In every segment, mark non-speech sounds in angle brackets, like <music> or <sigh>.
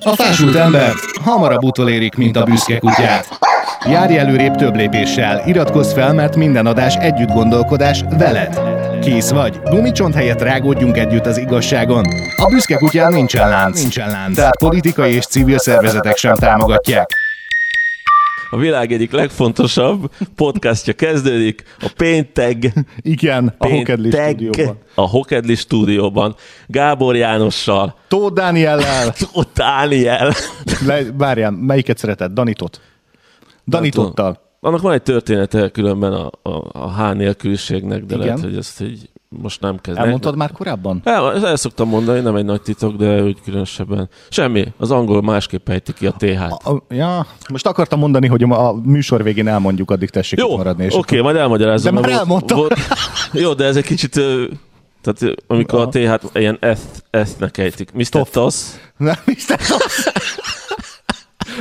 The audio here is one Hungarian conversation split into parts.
A fásult embert hamarabb utolérik, mint a büszke kutyát. Járj előrébb több lépéssel, iratkozz fel, mert minden adás együtt gondolkodás veled. Kész vagy, gumicsont helyett rágódjunk együtt az igazságon. A büszke kutyán nincsen lánc, nincsen lánc, tehát politikai és civil szervezetek sem támogatják. A világ egyik legfontosabb podcastja kezdődik, a péntek, Igen, a Hokedli stúdióban. a Hokedli stúdióban, Gábor Jánossal, Tóth Dániellel. <laughs> Tóth Dániel. Le, várjál, melyiket szereted? Danitot. Danitottal. Annak van egy története különben a, a, a H nélküliségnek, de Igen. lehet, hogy ezt így most nem kezdek. Elmondtad már korábban? El, el szoktam mondani, nem egy nagy titok, de úgy különösebben. Semmi, az angol másképp ejti ki a TH-t. A, ja, most akartam mondani, hogy a, a műsor végén elmondjuk, addig tessék Jó, oké, maradni. és okay, majd elmagyarázom. De már elmondtam. Volt, jó, de ez egy kicsit... Tehát amikor a TH-t ilyen eth, ethnek ejtik. Mr. Toss. Nem, Mr. Tosz.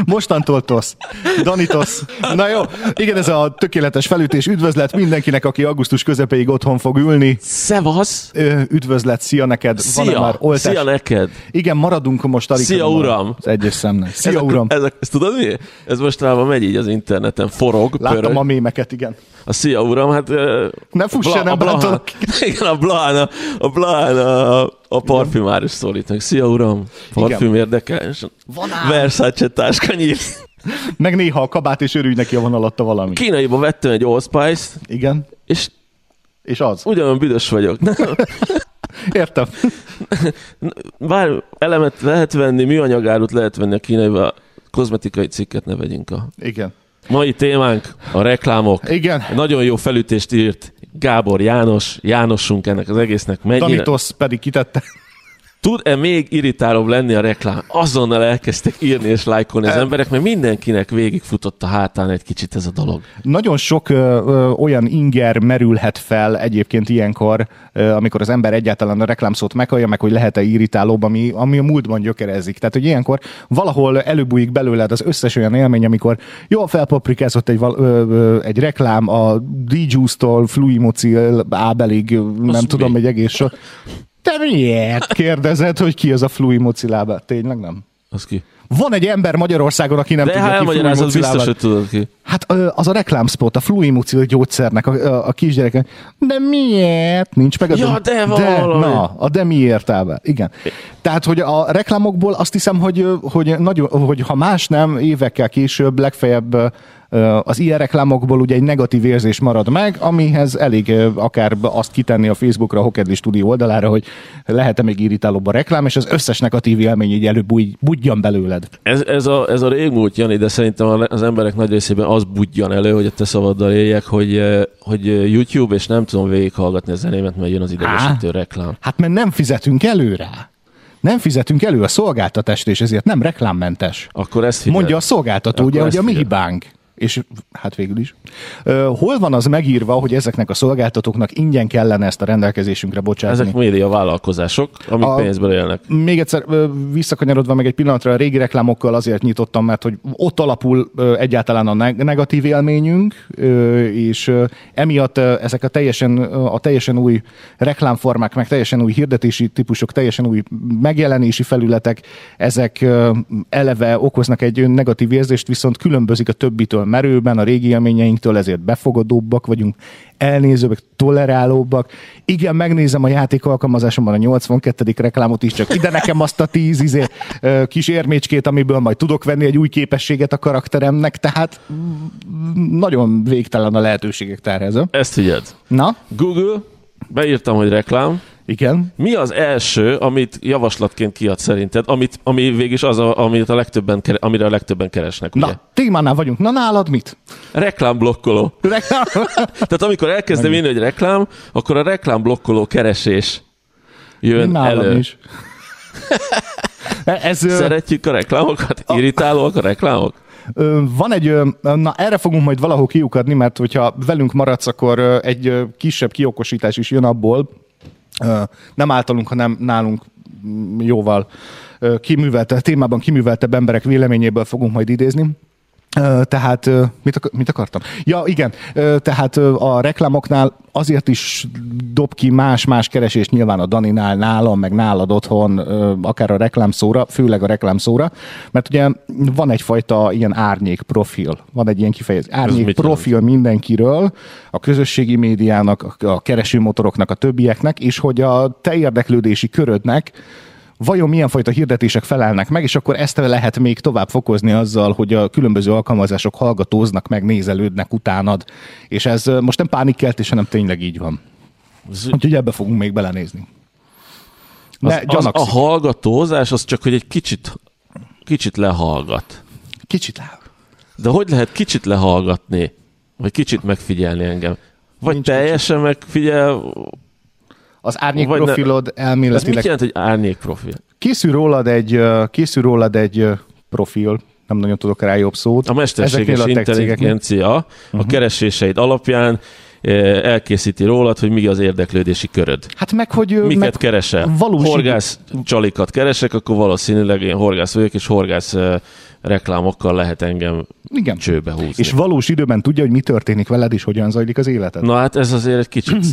Mostantól tosz. Dani tosz. Na jó, igen, ez a tökéletes felütés. Üdvözlet mindenkinek, aki augusztus közepéig otthon fog ülni. Szevasz! Üdvözlet, szia neked. Szia! már oltás? Szia neked! Igen, maradunk most alig. Szia, van uram! Az egyes szemnek. Szia, ezek, uram! Ezek, ezt tudod mi? Ez mostanában megy így az interneten, forog, Láttam pörög. a mémeket, igen. A szia uram, hát... Ne fuss Bla- se, nem a Blahán-. <laughs> Igen, a Blahán, a, a, Blahán, a, a parfümár is szólítanak. Szia uram, parfüm érdekel. És Van ám. Versace táska nyílt. Meg néha a kabát és örülj neki, ha van alatta valami. Kínaiba vettem egy Old Spice-t, Igen, és és az. ugyanolyan büdös vagyok. <laughs> Értem. <laughs> Bár elemet lehet venni, műanyagárut lehet venni a kínaiba, kozmetikai cikket ne vegyünk a Igen. mai témánk, a reklámok. Igen. Nagyon jó felütést írt Gábor János, Jánosunk ennek az egésznek. Mennyire... Danitos pedig kitette. Tud-e még irritálóbb lenni a reklám? Azonnal elkezdtek írni és lájkolni az emberek, mert mindenkinek végigfutott a hátán egy kicsit ez a dolog. Nagyon sok ö, ö, olyan inger merülhet fel egyébként ilyenkor, ö, amikor az ember egyáltalán a reklámszót meghallja, meg hogy lehet-e irritálóbb, ami, ami a múltban gyökerezik. Tehát, hogy ilyenkor valahol előbújik belőled az összes olyan élmény, amikor jól felpaprikázott egy, val- ö, ö, egy reklám a D-Juice-tól Fluimocil ábelig, nem tudom, mi? egy egész sor. <laughs> Te miért kérdezed, hogy ki az a Fluimocilába? Tényleg nem? Az ki? Van egy ember Magyarországon, aki nem De tudja, ha ki elmagyarázod, biztos, Fluimocilába. hogy tudod ki. Hát az a reklámspot, a fluimucil gyógyszernek a, a, a kisgyereke. De miért? Nincs meg az Ja, a- de de valami. Na, a de miért áll Igen. Tehát, hogy a reklámokból azt hiszem, hogy, hogy, nagyon, hogy ha más nem, évekkel később legfeljebb az ilyen reklámokból ugye egy negatív érzés marad meg, amihez elég akár azt kitenni a Facebookra, a Hokedli stúdió oldalára, hogy lehet-e még irritálóbb a reklám, és az összes negatív élmény így előbb búj- budjan belőled. Ez, ez, a, ez a régmúlt, Jani, de szerintem az emberek nagy részében az budjan elő, hogy a te szavaddal éljek, hogy, hogy YouTube, és nem tudom végighallgatni a zenémet, mert jön az idegesítő reklám. Hát mert nem fizetünk elő rá. Nem fizetünk elő a szolgáltatást, és ezért nem reklámmentes. Akkor ezt figyeld. Mondja a szolgáltató, Akkor ugye, hogy a mi hibánk. És hát végül is. Ö, hol van az megírva, hogy ezeknek a szolgáltatóknak ingyen kellene ezt a rendelkezésünkre bocsátani? Ezek média vállalkozások, amik A- pénzből élnek. Még egyszer ö, visszakanyarodva meg egy pillanatra a régi reklámokkal azért nyitottam, mert hogy ott alapul ö, egyáltalán a neg- negatív élményünk, ö, és ö, emiatt ö, ezek a teljesen, ö, a teljesen új reklámformák, meg teljesen új hirdetési típusok, teljesen új megjelenési felületek, ezek ö, eleve okoznak egy negatív érzést, viszont különbözik a többitől merőben, a régi élményeinktől, ezért befogadóbbak vagyunk, elnézőbbek, tolerálóbbak. Igen, megnézem a játék alkalmazásomban a 82. reklámot is, csak ide nekem azt a 10 izé, kis érmécskét, amiből majd tudok venni egy új képességet a karakteremnek, tehát nagyon végtelen a lehetőségek tárháza. Ezt figyeld. Na, Google, beírtam, hogy reklám. Igen. Mi az első, amit javaslatként kiad szerinted, amit, ami végig az, a, amit a legtöbben, amire a legtöbben keresnek, ugye? Na, témánál vagyunk. Na, nálad mit? Reklámblokkoló. Reklám. <laughs> Tehát amikor elkezdem írni, hogy reklám, akkor a reklámblokkoló keresés jön Nálam elő. is. <laughs> Ez, Szeretjük a reklámokat? Irritálóak a reklámok? Van egy, na erre fogunk majd valahol kiukadni, mert hogyha velünk maradsz, akkor egy kisebb kiokosítás is jön abból, nem általunk, hanem nálunk jóval ö, kiművelte, témában kiműveltebb emberek véleményéből fogunk majd idézni. Tehát, mit, ak- mit akartam? Ja, igen, tehát a reklámoknál azért is dob ki más-más keresést nyilván a Daninál, nálam, meg nálad otthon, akár a reklámszóra, főleg a reklámszóra, mert ugye van egyfajta ilyen árnyék profil, van egy ilyen kifejezés, árnyék profil jelent? mindenkiről, a közösségi médiának, a keresőmotoroknak, a többieknek, és hogy a te érdeklődési körödnek vajon milyen fajta hirdetések felelnek meg, és akkor ezt lehet még tovább fokozni azzal, hogy a különböző alkalmazások hallgatóznak meg, nézelődnek utánad, és ez most nem pánikkeltés, hanem tényleg így van. Z- Úgyhogy ebbe fogunk még belenézni. Ne, az, az a hallgatózás az csak, hogy egy kicsit, kicsit lehallgat. Kicsit lehallgat. De hogy lehet kicsit lehallgatni? Vagy kicsit megfigyelni engem? Vagy Nincs teljesen kicsit. megfigyel, az árnyék Vagy profilod ne, elméletileg... Ez mit jelent, hogy árnyék profil? Készül rólad egy, készül rólad egy profil, nem nagyon tudok rá jobb szót. A mesterséges a intelligencia uh-huh. a mhm. kereséseid alapján elkészíti rólad, hogy mi az érdeklődési köröd. Hát meg, hogy... Miket meg keresel? Valós horgász csalikat keresek, akkor valószínűleg én horgász vagyok, és horgász reklámokkal lehet engem Igen. csőbe húzni. És valós időben tudja, hogy mi történik veled, és hogyan zajlik az életed. Na hát ez azért egy kicsit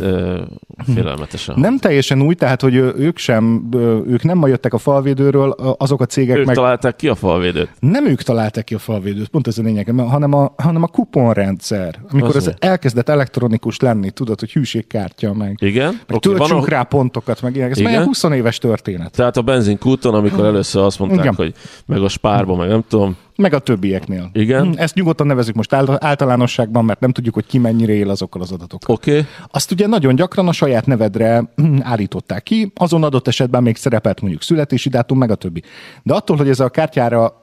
félelmetesen. Nem teljesen új, tehát hogy ők sem, ők nem ma jöttek a falvédőről, azok a cégek ők meg... találták ki a falvédőt? Nem ők találták ki a falvédőt, pont ez a lényeg, hanem a, hanem a kuponrendszer. Amikor az ez elkezdett elektronikus lenni, tudod, hogy hűségkártya meg. Igen? Meg okay, töltsünk van a... rá pontokat, meg ilyenek. Ez már 20 éves történet. Tehát a benzinkúton, amikor először azt mondták, Igen. hogy meg a spárba, meg nem tudom, tudom. Meg a többieknél. Igen. Hm, ezt nyugodtan nevezük most általánosságban, mert nem tudjuk, hogy ki mennyire él azokkal az adatokkal. Oké. Okay. Azt ugye nagyon gyakran a saját nevedre hm, állították ki, azon adott esetben még szerepelt mondjuk születési dátum, meg a többi. De attól, hogy ez a kártyára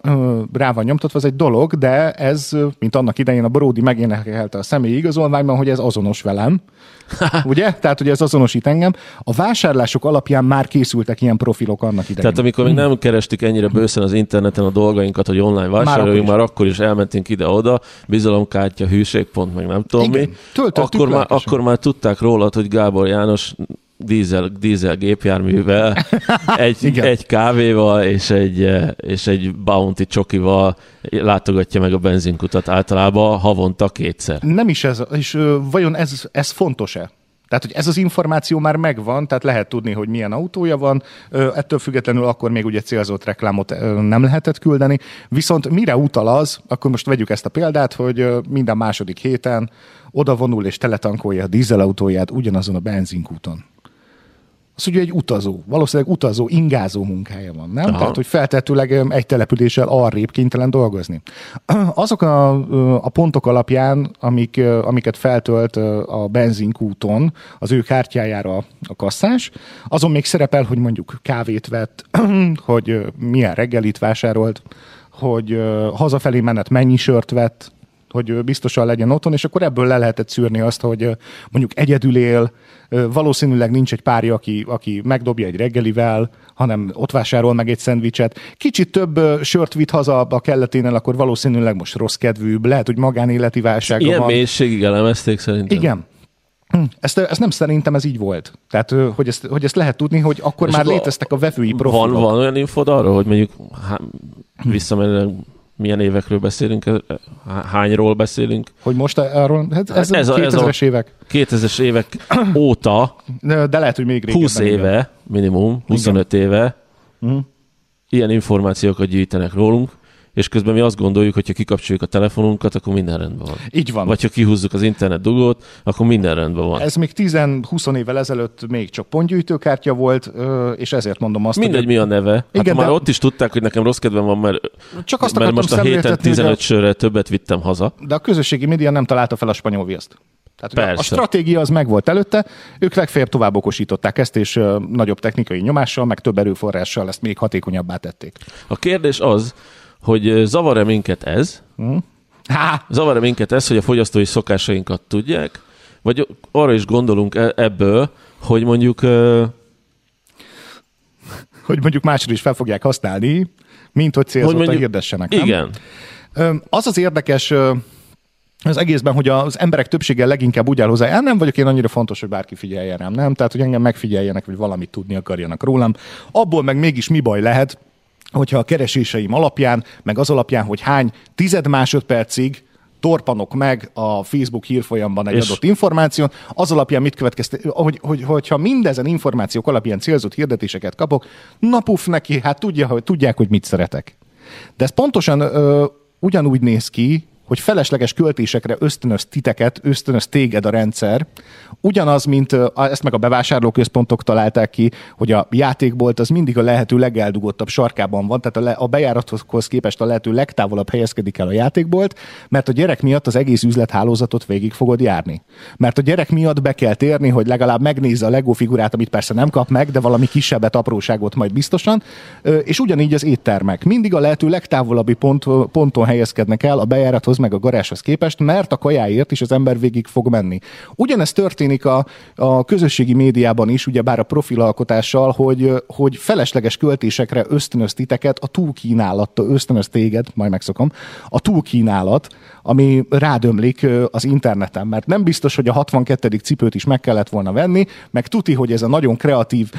rá van nyomtatva, az egy dolog, de ez, mint annak idején a Brody megénekelte a személyi igazolványban, hogy ez azonos velem. <laughs> Ugye? Tehát, hogy ez azonosít engem. A vásárlások alapján már készültek ilyen profilok annak idején. Tehát amikor még nem kerestük ennyire bőszen az interneten a dolgainkat, hogy online vásároljunk, már, már akkor is elmentünk ide-oda, bizalomkártya, hűségpont, meg nem tudom Igen. mi. Akkor már, akkor már tudták rólad, hogy Gábor János dízel, dízel gépjárművel, <laughs> egy, egy kávéval és egy, és egy bounty csokival látogatja meg a benzinkutat általában havonta kétszer. Nem is ez, és vajon ez, ez fontos-e? Tehát, hogy ez az információ már megvan, tehát lehet tudni, hogy milyen autója van, ettől függetlenül akkor még ugye célzott reklámot nem lehetett küldeni. Viszont mire utal az, akkor most vegyük ezt a példát, hogy minden második héten oda vonul és teletankolja a dízelautóját ugyanazon a benzinkúton az ugye egy utazó, valószínűleg utazó, ingázó munkája van, nem? Aha. Tehát, hogy feltetőleg egy településsel arrébb kénytelen dolgozni. <clears throat> Azok a, a pontok alapján, amik, amiket feltölt a benzinkúton az ő kártyájára a kasszás, azon még szerepel, hogy mondjuk kávét vett, <clears throat> hogy milyen reggelit vásárolt, hogy hazafelé menet mennyi sört vett, hogy biztosan legyen otthon, és akkor ebből le lehetett szűrni azt, hogy mondjuk egyedül él, valószínűleg nincs egy párja, aki, aki megdobja egy reggelivel, hanem ott vásárol meg egy szendvicset. Kicsit több sört vitt haza a kelleténél, akkor valószínűleg most rossz kedvűbb, lehet, hogy magánéleti válsága Ilyen van. mélységig elemezték szerintem. Igen. Hm, ezt, ezt nem szerintem ez így volt. Tehát, hogy ezt, hogy ezt lehet tudni, hogy akkor És már léteztek a vevői profilok. Van, van olyan infod arról, hogy mondjuk há, visszamenőleg milyen évekről beszélünk, hányról beszélünk. Hogy most arról, hát ez, ez a 2000-es évek. 2000-es évek óta, de, de lehet, hogy még régebben. 20 éve, minimum, 25 Igen. éve, uh-huh. ilyen információkat gyűjtenek rólunk, és közben mi azt gondoljuk, hogy ha kikapcsoljuk a telefonunkat, akkor minden rendben van. Így van. Vagy ha kihúzzuk az internet dugót, akkor minden rendben van. Ez még 10-20 évvel ezelőtt még csak pontgyűjtőkártya volt, és ezért mondom azt, Mindegy, hogy... mi a neve. Hát Igen, már de... ott is tudták, hogy nekem rossz kedvem van, mert, csak azt mert most a héten 15 de... sörre többet vittem haza. De a közösségi média nem találta fel a spanyol viaszt. Tehát Persze. a stratégia az megvolt előtte, ők legfeljebb tovább okosították ezt, és uh, nagyobb technikai nyomással, meg több erőforrással ezt még hatékonyabbá tették. A kérdés az, hogy zavar-e minket ez? Hm? Zavar-e minket ez, hogy a fogyasztói szokásainkat tudják? Vagy arra is gondolunk e- ebből, hogy mondjuk... Hogy mondjuk másra is fel fogják használni, mint hogy célzottan hogy mondjuk, hirdessenek, nem? Igen. Az az érdekes az egészben, hogy az emberek többsége leginkább úgy áll hozzá, el nem vagyok én annyira fontos, hogy bárki figyeljen rám, nem? Tehát, hogy engem megfigyeljenek, vagy valamit tudni akarjanak rólam. Abból meg mégis mi baj lehet, hogyha a kereséseim alapján, meg az alapján, hogy hány tized másodpercig torpanok meg a Facebook hírfolyamban egy és... adott információ, az alapján mit következte, hogy, hogy, hogyha mindezen információk alapján célzott hirdetéseket kapok, napuf neki, hát tudja, hogy, tudják, hogy mit szeretek. De ez pontosan ö, ugyanúgy néz ki, hogy felesleges költésekre ösztönöz titeket, ösztönöz téged a rendszer. Ugyanaz, mint ezt meg a bevásárlóközpontok találták ki, hogy a játékbolt az mindig a lehető legeldugottabb sarkában van, tehát a, le, a bejárathoz képest a lehető legtávolabb helyezkedik el a játékbolt, mert a gyerek miatt az egész üzlethálózatot végig fogod járni. Mert a gyerek miatt be kell térni, hogy legalább megnézze a Lego figurát, amit persze nem kap meg, de valami kisebbet, apróságot majd biztosan. És ugyanígy az éttermek. Mindig a lehető legtávolabbi pont, ponton helyezkednek el a bejárathoz meg a garázshoz képest, mert a kajáért is az ember végig fog menni. Ugyanezt történik a, a közösségi médiában is, ugyebár a profilalkotással, hogy, hogy felesleges költésekre ösztönöz titeket, a túlkínálatta ösztönöz téged, majd megszokom, a túlkínálat, ami rádömlik az interneten, mert nem biztos, hogy a 62. cipőt is meg kellett volna venni, meg tuti, hogy ez a nagyon kreatív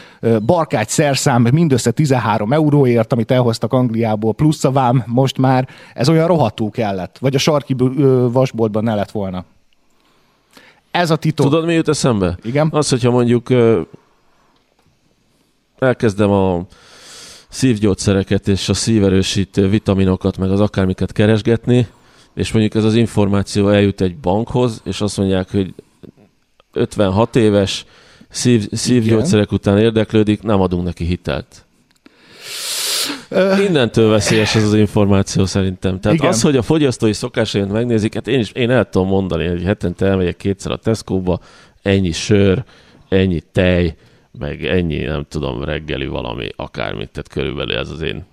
barkágy szerszám mindössze 13 euróért, amit elhoztak Angliából, plusz a vám most már, ez olyan rohadtul kellett. Vagy a sarki vasboltban ne lett volna. Ez a titok. Tudod, mi jut eszembe? Igen. Az, hogyha mondjuk elkezdem a szívgyógyszereket és a szíverősítő vitaminokat, meg az akármiket keresgetni, és mondjuk ez az információ eljut egy bankhoz, és azt mondják, hogy 56 éves, szív, szívgyógyszerek után érdeklődik, nem adunk neki hitelt. Mindentől veszélyes ez az információ szerintem. Tehát Igen. az, hogy a fogyasztói szokásaint megnézik, hát én is én el tudom mondani, hogy hetente elmegyek kétszer a Tesco-ba, ennyi sör, ennyi tej, meg ennyi, nem tudom, reggeli valami, akármit, tehát körülbelül ez az én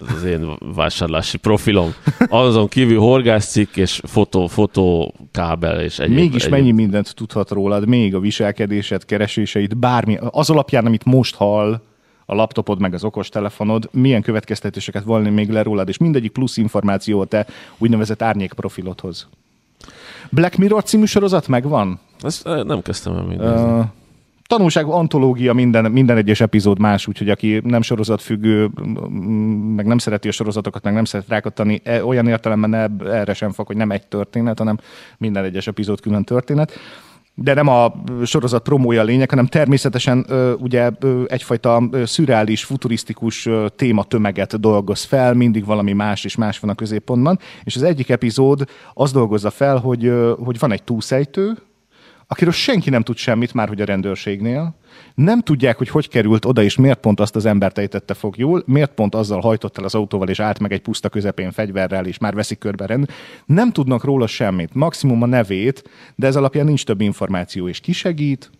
ez az én vásárlási profilom. Azon kívül horgászcikk és fotó, fotó kábel és egyéb. Mégis egyéb. mennyi mindent tudhat rólad, még a viselkedésed, kereséseit, bármi, az alapján, amit most hall, a laptopod meg az okostelefonod, milyen következtetéseket volna még le rólad, és mindegyik plusz információ a te úgynevezett árnyék profilodhoz. Black Mirror című sorozat megvan? Ezt eh, nem kezdtem el mindent. Uh, tanulság, antológia, minden, minden egyes epizód más, úgyhogy aki nem sorozatfüggő, meg nem szereti a sorozatokat, meg nem szeret rákattani, e, olyan értelemben ne, erre sem fog, hogy nem egy történet, hanem minden egyes epizód külön történet. De nem a sorozat promója a lényeg, hanem természetesen ugye egyfajta szürreális, futurisztikus tématömeget dolgoz fel, mindig valami más és más van a középpontban, és az egyik epizód az dolgozza fel, hogy, hogy van egy túlszejtő, akiről senki nem tud semmit, már hogy a rendőrségnél. Nem tudják, hogy hogy került oda, és miért pont azt az embert ejtette jól, miért pont azzal hajtott el az autóval, és állt meg egy puszta közepén fegyverrel, és már veszik körbe rend. Nem tudnak róla semmit, maximum a nevét, de ez alapján nincs több információ, és ki segít?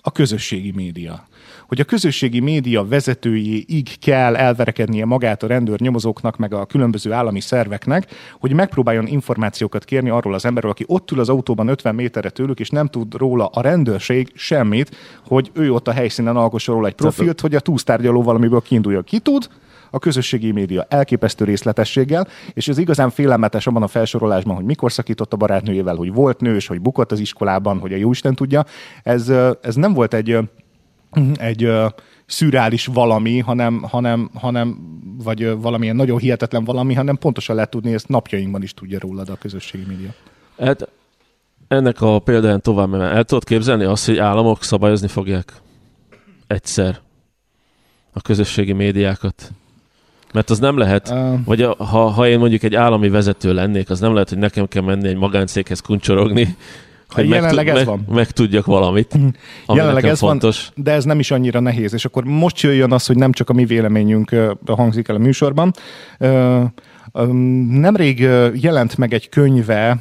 A közösségi média hogy a közösségi média vezetőjéig kell elverekednie magát a rendőr nyomozóknak, meg a különböző állami szerveknek, hogy megpróbáljon információkat kérni arról az emberről, aki ott ül az autóban 50 méterre tőlük, és nem tud róla a rendőrség semmit, hogy ő ott a helyszínen alkosson róla egy profilt, hogy a túlsztárgyaló valamiből kiindulja. Ki tud? a közösségi média elképesztő részletességgel, és ez igazán félelmetes abban a felsorolásban, hogy mikor szakított a barátnőjével, hogy volt nős, hogy bukott az iskolában, hogy a jóisten tudja. Ez, ez nem volt egy egy ö, szürális valami, hanem, hanem, hanem vagy ö, valamilyen nagyon hihetetlen valami, hanem pontosan lehet tudni, ezt napjainkban is tudja rólad a közösségi média. Hát ennek a példáján tovább mert el tudod képzelni azt, hogy államok szabályozni fogják egyszer a közösségi médiákat? Mert az nem lehet, uh, vagy a, ha, ha én mondjuk egy állami vezető lennék, az nem lehet, hogy nekem kell menni egy magáncéghez kuncsorogni, hogy jelenleg meg, ez van. Meg, meg tudjak valamit, ami jelenleg ez fontos. van, de ez nem is annyira nehéz. És akkor most jöjjön az, hogy nem csak a mi véleményünk hangzik el a műsorban. Nemrég jelent meg egy könyve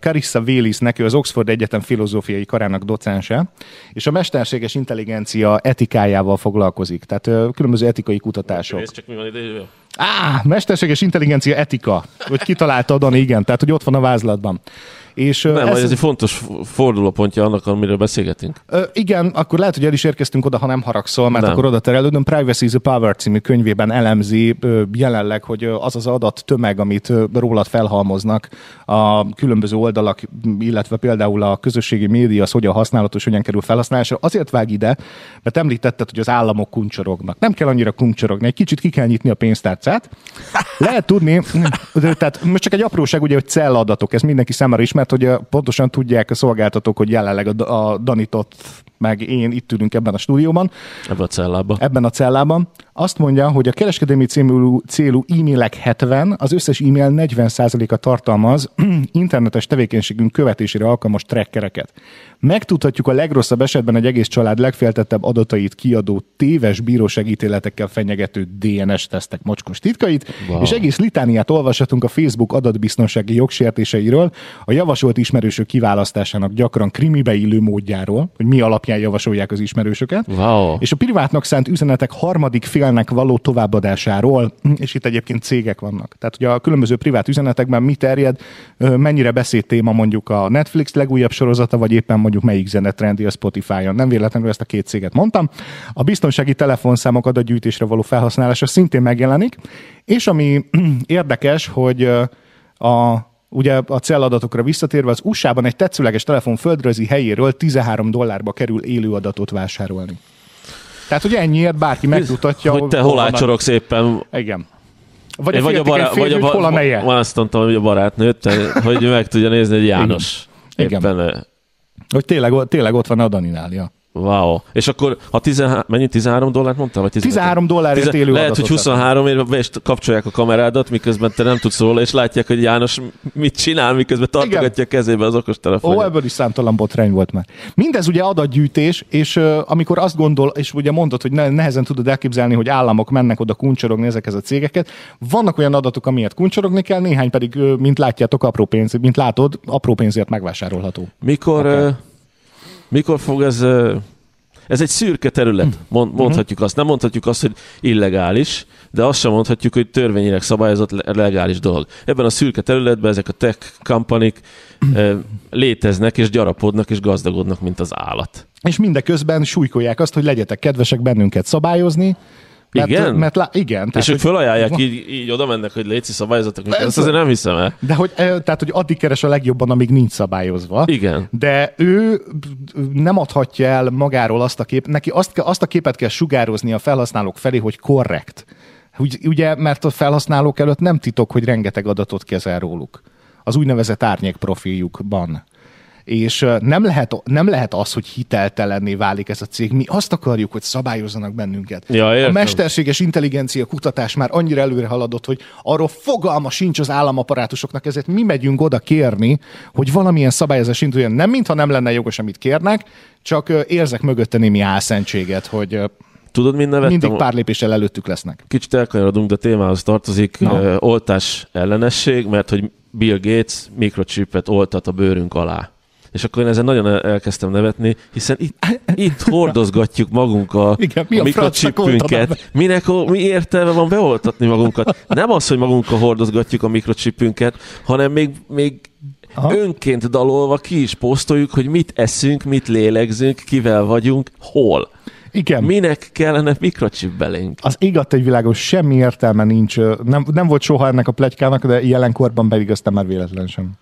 Carissa Willisnek, ő az Oxford Egyetem filozófiai karának docense, és a mesterséges intelligencia etikájával foglalkozik, tehát különböző etikai kutatások. Ez csak mi van ide Á, mesterséges intelligencia etika. Hogy kitalálta Dani, igen. Tehát, hogy ott van a vázlatban. És, Nem, ez, ez egy fontos fordulópontja annak, amiről beszélgetünk. Ö, igen, akkor lehet, hogy el is érkeztünk oda, ha nem haragszol, mert nem. akkor oda terelődöm. Privacy is a Power című könyvében elemzi ö, jelenleg, hogy az az adat tömeg, amit ö, rólad felhalmoznak a különböző oldalak, illetve például a közösségi média, az hogyan használatos, hogyan kerül felhasználásra. Azért vág ide, mert említetted, hogy az államok kuncsorognak. Nem kell annyira kuncsorogni, egy kicsit ki kell nyitni a pénztárcát. Lehet tudni, tehát most csak egy apróság, ugye, hogy celladatok, ez mindenki számára ismert, mert hogy pontosan tudják a szolgáltatók, hogy jelenleg a, a Danitot meg én itt ülünk ebben a stúdióban. Ebben a cellában. Ebben a cellában. Azt mondja, hogy a kereskedelmi célú, célú e-mailek 70, az összes e-mail 40%-a tartalmaz <clears throat> internetes tevékenységünk követésére alkalmas trackereket. Megtudhatjuk a legrosszabb esetben egy egész család legféltettebb adatait kiadó téves bíróságítéletekkel fenyegető DNS tesztek mocskos titkait, wow. és egész litániát olvashatunk a Facebook adatbiztonsági jogsértéseiről, a javasolt ismerősök kiválasztásának gyakran krimibe illő módjáról, hogy mi alapján javasolják az ismerősöket, wow. és a privátnak szánt üzenetek harmadik félnek való továbbadásáról, és itt egyébként cégek vannak. Tehát, hogy a különböző privát üzenetekben mi terjed, mennyire téma mondjuk a Netflix legújabb sorozata, vagy éppen mondjuk melyik zene trendi a Spotify-on. Nem véletlenül ezt a két céget mondtam. A biztonsági telefonszámok adatgyűjtésre való felhasználása szintén megjelenik, és ami <clears throat> érdekes, hogy a Ugye a celladatokra visszatérve, az USA-ban egy tetszőleges telefon földrajzi helyéről 13 dollárba kerül élő adatot vásárolni. Tehát, hogy ennyiért bárki megmutatja. Hogy te hol ácsorogsz éppen. Igen. Vagy a, vagy a, bará- férj, vagy a, bar- hol a meje. Azt mondtam, hogy a barátnőt, hogy meg tudja nézni, hogy János Igen. éppen Igen. Hogy tényleg, tényleg ott van a Daninál, ja. Wow. És akkor, ha 13, mennyi 13 dollárt mondtál? Vagy 13 dollárért 10, élő Lehet, hogy 23 éve és kapcsolják a kamerádat, miközben te nem tudsz róla, és látják, hogy János mit csinál, miközben tartogatja Igen. a kezébe az okos telefon. Ó, ebből is számtalan botrány volt már. Mindez ugye adatgyűjtés, és uh, amikor azt gondol, és ugye mondod, hogy ne, nehezen tudod elképzelni, hogy államok mennek oda kuncsorogni ezekhez a cégeket, vannak olyan adatok, amiért kuncsorogni kell, néhány pedig, uh, mint látjátok, apró pénz, mint látod, apró pénzért megvásárolható. Mikor okay. uh, mikor fog ez... Ez egy szürke terület, hm. mond, mhm. mondhatjuk azt. Nem mondhatjuk azt, hogy illegális, de azt sem mondhatjuk, hogy törvényileg szabályozott legális dolog. Ebben a szürke területben ezek a tech kampanik léteznek, és gyarapodnak, és gazdagodnak, mint az állat. És mindeközben súlykolják azt, hogy legyetek kedvesek bennünket szabályozni, mert, igen? Mert lá, igen. Tehát, és ők fölajánlják, így, így oda mennek, hogy léci szabályozatok, ezt, ezt azért nem hiszem el. De hogy, tehát, hogy addig keres a legjobban, amíg nincs szabályozva. Igen. De ő nem adhatja el magáról azt a kép, neki azt, azt a képet kell sugározni a felhasználók felé, hogy korrekt. Ugye, mert a felhasználók előtt nem titok, hogy rengeteg adatot kezel róluk. Az úgynevezett árnyék profiljukban és nem lehet, nem lehet az, hogy hiteltelenné válik ez a cég. Mi azt akarjuk, hogy szabályozzanak bennünket. Ja, a mesterséges intelligencia kutatás már annyira előre haladott, hogy arról fogalma sincs az államaparátusoknak, ezért mi megyünk oda kérni, hogy valamilyen szabályozás induljon. Nem mintha nem lenne jogos, amit kérnek, csak érzek mögötte némi álszentséget, hogy Tudod, mind nevettem? Mindig pár lépéssel előttük lesznek. Kicsit elkanyarodunk, de témához tartozik no. oltás ellenesség, mert hogy Bill Gates mikrochipet oltat a bőrünk alá. És akkor én ezen nagyon elkezdtem nevetni, hiszen itt, itt hordozgatjuk magunk a, <laughs> Igen, mi a, a mikrocsipünket. Minek, mi értelme van beoltatni magunkat? Nem az, hogy magunkkal hordozgatjuk a mikrocsipünket, hanem még, még Aha. önként dalolva ki is posztoljuk, hogy mit eszünk, mit lélegzünk, kivel vagyunk, hol. Igen. Minek kellene mikrochip belénk? Az igat egy világos, semmi értelme nincs. Nem, nem volt soha ennek a pletykának, de jelenkorban pedig aztán már véletlen sem.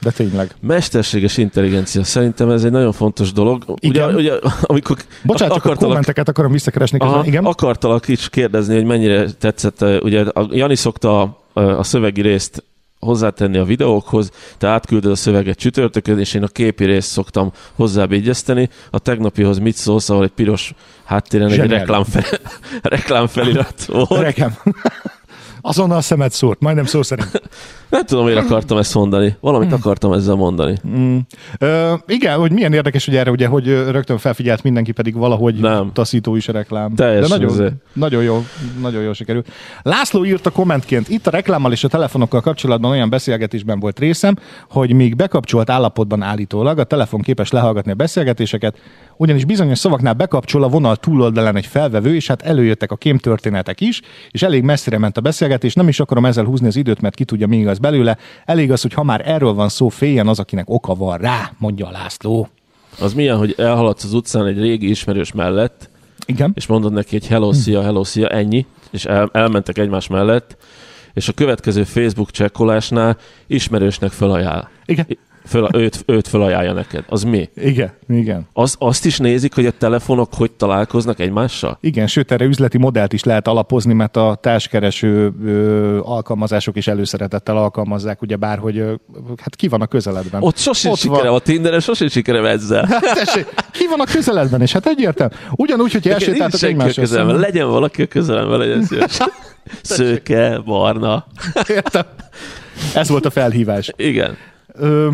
De tényleg. Mesterséges intelligencia. Szerintem ez egy nagyon fontos dolog. Igen. Ugye, ugye amikor Bocsánat, csak akartalak, a kommenteket akarom visszakeresni. Aha, igen? Akartalak is kérdezni, hogy mennyire tetszett. Ugye a Jani szokta a, a szövegi részt hozzátenni a videókhoz, te átküldöd a szöveget csütörtökön, és én a képi részt szoktam hozzábígyeszteni. A tegnapihoz mit szólsz, ahol egy piros háttéren egy reklám, fel, <laughs> reklám felirat volt. Rekem. <laughs> Azonnal szemet szórt, majdnem szó szerint. <laughs> Nem tudom, miért akartam ezt mondani. Valamit akartam ezzel mondani. Mm. Ö, igen, hogy milyen érdekes, hogy erre ugye, hogy rögtön felfigyelt mindenki, pedig valahogy nem. taszító is a reklám. Teljesen De nagyon, nagyon jó, nagyon jó sikerült. László a kommentként, itt a reklámmal és a telefonokkal kapcsolatban olyan beszélgetésben volt részem, hogy még bekapcsolt állapotban állítólag a telefon képes lehallgatni a beszélgetéseket, ugyanis bizonyos szavaknál bekapcsol a vonal túloldalán egy felvevő, és hát előjöttek a kémtörténetek is, és elég messzire ment a beszélgetés, nem is akarom ezzel húzni az időt, mert ki tudja, mi igaz belőle. Elég az, hogy ha már erről van szó, féljen az, akinek oka van rá, mondja a László. Az milyen, hogy elhaladsz az utcán egy régi ismerős mellett, Igen? és mondod neki, hogy hello, szia, hello, szia, ennyi, és el, elmentek egymás mellett, és a következő Facebook csekkolásnál ismerősnek felajánl. Igen föl, őt, őt felajánlja neked. Az mi? Igen, igen. Az, azt is nézik, hogy a telefonok hogy találkoznak egymással? Igen, sőt, erre üzleti modellt is lehet alapozni, mert a társkereső ö, alkalmazások is előszeretettel alkalmazzák, ugye bár, hogy ö, hát ki van a közeledben. Ott sosem Ott sikerem van. a Tinderen, sosem sikerem ezzel. Hát tessék, ki van a közeledben, és hát egyértelmű. Ugyanúgy, hogy elsétáltak egymásra. Legyen valaki a közelemben, legyen szíves. <laughs> Szőke, barna. Értem. Ez volt a felhívás. Igen. Ö,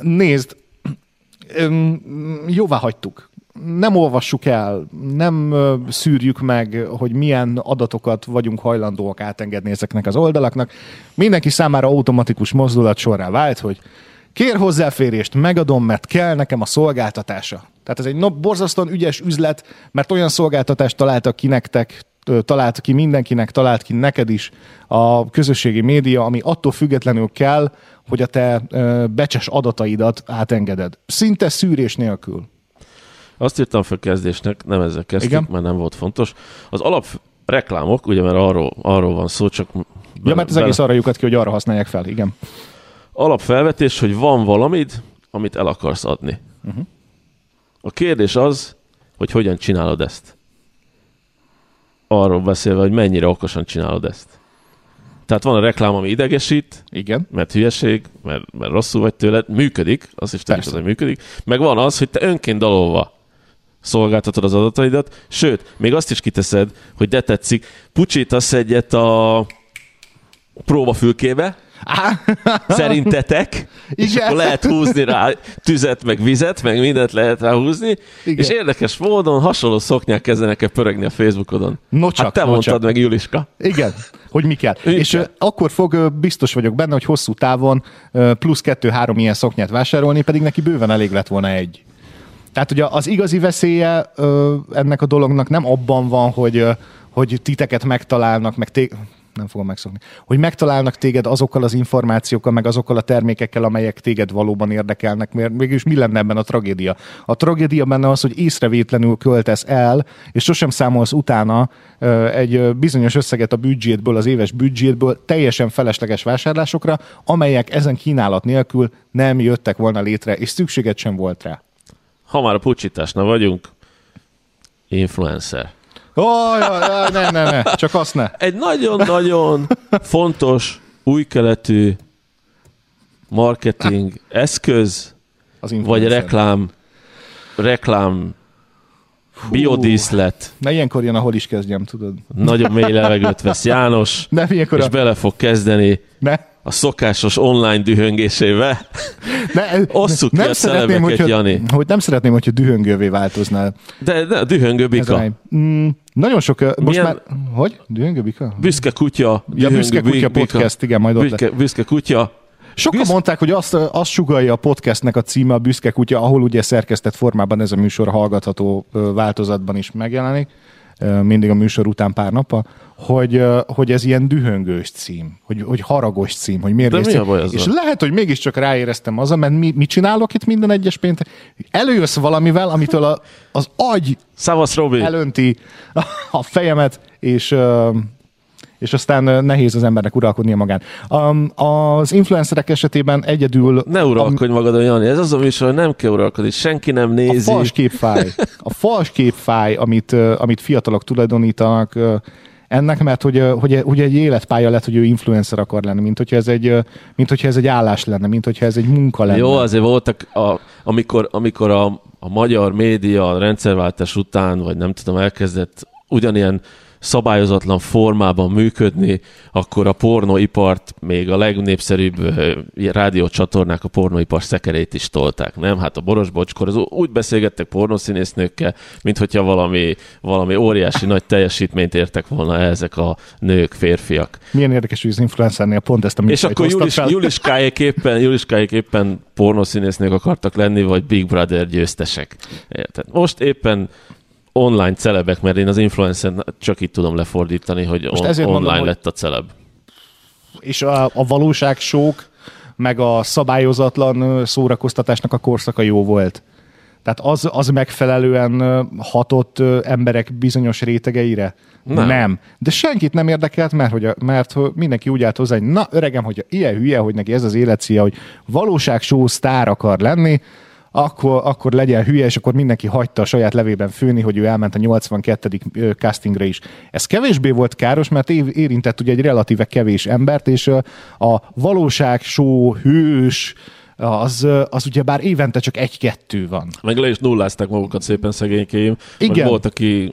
nézd, jóvá hagytuk. Nem olvassuk el, nem szűrjük meg, hogy milyen adatokat vagyunk hajlandóak átengedni ezeknek az oldalaknak. Mindenki számára automatikus mozdulat sorrá vált, hogy kér hozzáférést, megadom, mert kell nekem a szolgáltatása. Tehát ez egy no, borzasztóan ügyes üzlet, mert olyan szolgáltatást találtak ki nektek, talált ki mindenkinek, talált ki neked is a közösségi média, ami attól függetlenül kell, hogy a te becses adataidat átengeded. Szinte szűrés nélkül. Azt írtam fel kezdésnek, nem ezzel kezdtük, Igen? mert nem volt fontos. Az alap reklámok, ugye mert arról, arról van szó, csak... Bele, ja, mert az egész arra lyukat ki, hogy arra használják fel, igen. Alapfelvetés, hogy van valamit, amit el akarsz adni. Uh-huh. A kérdés az, hogy hogyan csinálod ezt. Arról beszélve, hogy mennyire okosan csinálod ezt. Tehát van a reklám, ami idegesít, Igen. mert hülyeség, mert, mert rosszul vagy tőled, működik, az is tudjuk, hogy működik. Meg van az, hogy te önként dalolva szolgáltatod az adataidat, sőt, még azt is kiteszed, hogy de tetszik, pucsítasz egyet a próbafülkébe, <laughs> Szerintetek? Igen. És akkor lehet húzni rá tüzet, meg vizet, meg mindent lehet rá húzni. Igen. És érdekes módon hasonló szoknyák kezdenek el pörögni a Facebookodon. No csak, hát te no mondtad csak. meg, Juliska. Igen, hogy mi kell. Mi és akkor fog, biztos vagyok benne, hogy hosszú távon plusz kettő-három ilyen szoknyát vásárolni, pedig neki bőven elég lett volna egy. Tehát ugye az igazi veszélye ennek a dolognak nem abban van, hogy hogy titeket megtalálnak, meg té- nem fogom megszokni, hogy megtalálnak téged azokkal az információkkal, meg azokkal a termékekkel, amelyek téged valóban érdekelnek, mert mégis mi lenne ebben a tragédia? A tragédia benne az, hogy észrevétlenül költesz el, és sosem számolsz utána egy bizonyos összeget a büdzsétből, az éves büdzsétből teljesen felesleges vásárlásokra, amelyek ezen kínálat nélkül nem jöttek volna létre, és szükséged sem volt rá. Ha már a pucsításnál vagyunk, influencer. Oh, jaj, ne, ne, ne, csak azt ne. Egy nagyon-nagyon fontos, új keletű marketing eszköz, Az vagy reklám, reklám biodíszlet. Na ilyenkor jön, ahol is kezdjem, tudod. Nagyon mély levegőt vesz János, ne, és a... bele fog kezdeni ne. A szokásos online dühöngésével. Ne, Osszuk nem ki a szeretném, hogyha, Jani. Hogy nem szeretném, hogyha dühöngővé változnál. De, de dühöngő bika. Mm, nagyon sok, most Milyen... már, hogy? Dühöngő bika? Büszke kutya. Ja, büszke kutya podcast, igen, majd ott büszke, büszke kutya. Sokan Büsz... mondták, hogy azt, azt sugalja a podcastnek a címe a Büszke Kutya, ahol ugye szerkesztett formában ez a műsor hallgatható változatban is megjelenik mindig a műsor után pár napa, hogy, hogy ez ilyen dühöngős cím, hogy, hogy haragos cím, hogy miért De mi a baj És lehet, hogy mégiscsak ráéreztem az, mert mi, mit csinálok itt minden egyes péntek? Előjössz valamivel, amitől a, az agy Szavasz, Robi. elönti a fejemet, és és aztán nehéz az embernek uralkodnia magán. Um, az influencerek esetében egyedül... Ne uralkodj am... magadon, Jani, ez az a műsor, nem kell uralkodni, senki nem nézi. A fals képfáj, a fals képfáj, amit, amit fiatalok tulajdonítanak ennek, mert hogy, hogy, hogy egy életpálya lett, hogy ő influencer akar lenni, mint hogyha ez egy, mint hogyha ez egy állás lenne, mint hogyha ez egy munka lenne. Jó, azért voltak, a, amikor, amikor a, a magyar média a rendszerváltás után, vagy nem tudom, elkezdett ugyanilyen szabályozatlan formában működni, akkor a pornoipart, még a legnépszerűbb rádiócsatornák a pornoipar szekerét is tolták, nem? Hát a Boros Bocskor, az úgy beszélgettek pornoszínésznőkkel, mint hogyha valami, valami óriási nagy teljesítményt értek volna ezek a nők, férfiak. Milyen érdekes, hogy az influencernél pont ezt a És akkor Julis, Juliskáék éppen, Juliskáék éppen pornoszínésznők akartak lenni, vagy Big Brother győztesek. Érted? Most éppen online celebek, mert én az influencer csak itt tudom lefordítani, hogy on, online mondom, lett a celeb. És a, a valóság sok, meg a szabályozatlan szórakoztatásnak a korszaka jó volt. Tehát az, az megfelelően hatott emberek bizonyos rétegeire? Nem. nem. De senkit nem érdekelt, mert, hogy a, mert mindenki úgy állt hozzá, hogy na öregem, hogy ilyen hülye, hogy neki ez az életszia, hogy valóságshow sztár akar lenni, akkor, akkor legyen hülye, és akkor mindenki hagyta a saját levében főni, hogy ő elment a 82. castingra is. Ez kevésbé volt káros, mert érintett ugye egy relatíve kevés embert, és a valóság, show, hős, az, az ugye bár évente csak egy-kettő van. Meg le is nullázták magukat szépen szegénykéim. Igen. Volt, aki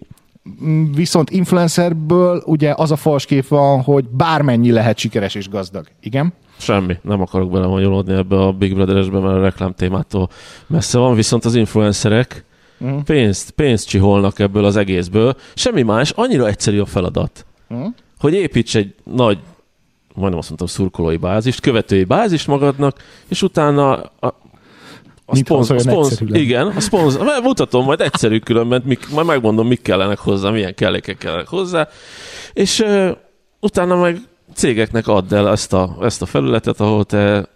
viszont influencerből ugye az a fals kép van, hogy bármennyi lehet sikeres és gazdag. Igen? Semmi, nem akarok belemonyolódni ebbe a Big Brother-esbe, mert a reklám témától messze van, viszont az influencerek uh-huh. pénzt, pénzt csiholnak ebből az egészből. Semmi más, annyira egyszerű a feladat, uh-huh. hogy építs egy nagy, majdnem azt mondtam, szurkolói bázist, követői bázist magadnak, és utána a, a szponz, szponz, igen, a szponz, mutatom, majd egyszerű különben, mik, majd megmondom, mik kellenek hozzá, milyen kellékek kellenek hozzá, és uh, utána meg cégeknek add el ezt a, ezt a felületet, ahol te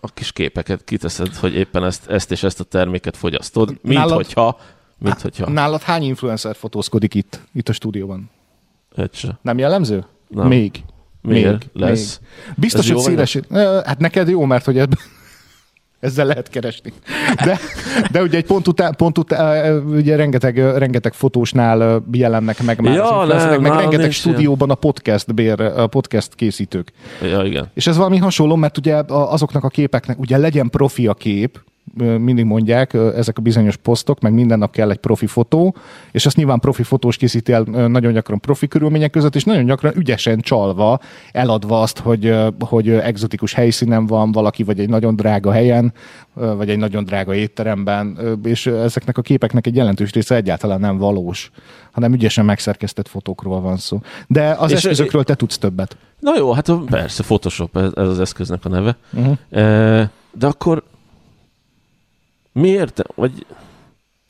a kis képeket kiteszed, hogy éppen ezt, ezt és ezt a terméket fogyasztod, mint nálad, hogyha, mint hogyha. Nálad hány influencer fotózkodik itt, itt a stúdióban? Egy se. Nem jellemző? Nem. Még. Még, lesz. Még. Biztos, hogy széles... Hát neked jó, mert hogy ebben ezzel lehet keresni. De, de ugye egy pont után, pont után ugye rengeteg, rengeteg fotósnál jelennek meg már ja, az nem, meg rengeteg stúdióban a podcast, bér, a podcast készítők. Ja, igen. És ez valami hasonló, mert ugye azoknak a képeknek, ugye legyen profi a kép, mindig mondják, ezek a bizonyos posztok, meg minden nap kell egy profi fotó, és azt nyilván profi fotós készíti el nagyon gyakran profi körülmények között, és nagyon gyakran ügyesen csalva, eladva azt, hogy, hogy egzotikus helyszínen van valaki, vagy egy nagyon drága helyen, vagy egy nagyon drága étteremben, és ezeknek a képeknek egy jelentős része egyáltalán nem valós, hanem ügyesen megszerkesztett fotókról van szó. De az és eszközökről te tudsz többet. Na jó, hát persze, Photoshop, ez az eszköznek a neve. Uh-huh. De akkor Miért? Vagy...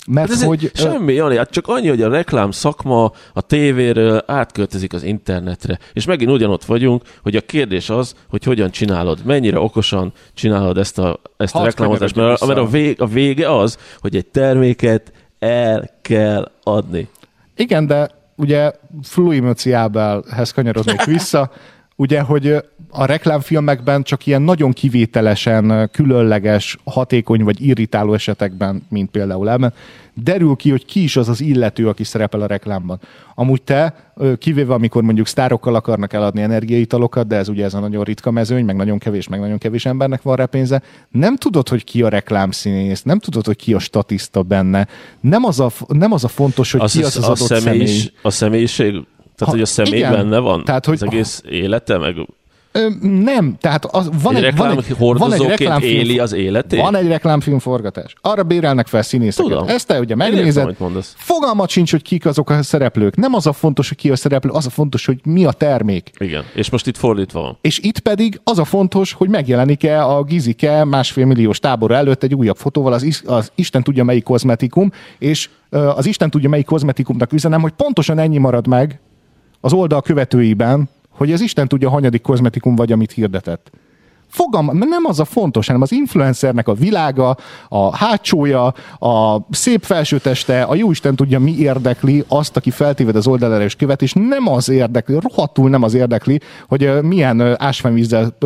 Mert hát hogy... Semmi, Jani, hát csak annyi, hogy a reklám szakma a tévéről átköltözik az internetre. És megint ugyanott vagyunk, hogy a kérdés az, hogy hogyan csinálod, mennyire okosan csinálod ezt a, ezt a reklámozást. Mert, mert a, vég, a vége az, hogy egy terméket el kell adni. Igen, de ugye Fluimociábelhez kanyarodnék <laughs> vissza, ugye, hogy a reklámfilmekben csak ilyen nagyon kivételesen különleges, hatékony vagy irritáló esetekben, mint például ebben, derül ki, hogy ki is az az illető, aki szerepel a reklámban. Amúgy te, kivéve amikor mondjuk sztárokkal akarnak eladni energiaitalokat, de ez ugye ez a nagyon ritka mezőny, meg nagyon kevés, meg nagyon kevés embernek van rá pénze, nem tudod, hogy ki a reklámszínész, nem tudod, hogy ki a statiszta benne, nem az a, nem az a fontos, hogy az ki az az, az adott személy. A személyiség, tehát ha, hogy a személy igen, benne van, tehát, hogy, az egész élete, meg Ö, nem, tehát az, van, egy, egy, van, egy, van egy reklámfilm, éli az életét? Van egy reklámfilm forgatás. Arra bérelnek fel színészeket. Tudom. Ezt te ugye megnézed. Értem, Fogalmat sincs, hogy kik azok a szereplők. Nem az a fontos, hogy ki a szereplő, az a fontos, hogy mi a termék. Igen, és most itt fordítva van. És itt pedig az a fontos, hogy megjelenik-e a Gizike másfél milliós tábor előtt egy újabb fotóval, az, az Isten tudja melyik kozmetikum, és az Isten tudja melyik kozmetikumnak üzenem, hogy pontosan ennyi marad meg az oldal követőiben, hogy az Isten tudja, hanyadik kozmetikum vagy, amit hirdetett. Fogam, nem az a fontos, hanem az influencernek a világa, a hátsója, a szép felsőteste, a jó Isten tudja, mi érdekli azt, aki feltéved az oldalára és követ, és nem az érdekli, rohadtul nem az érdekli, hogy milyen ásványvízzel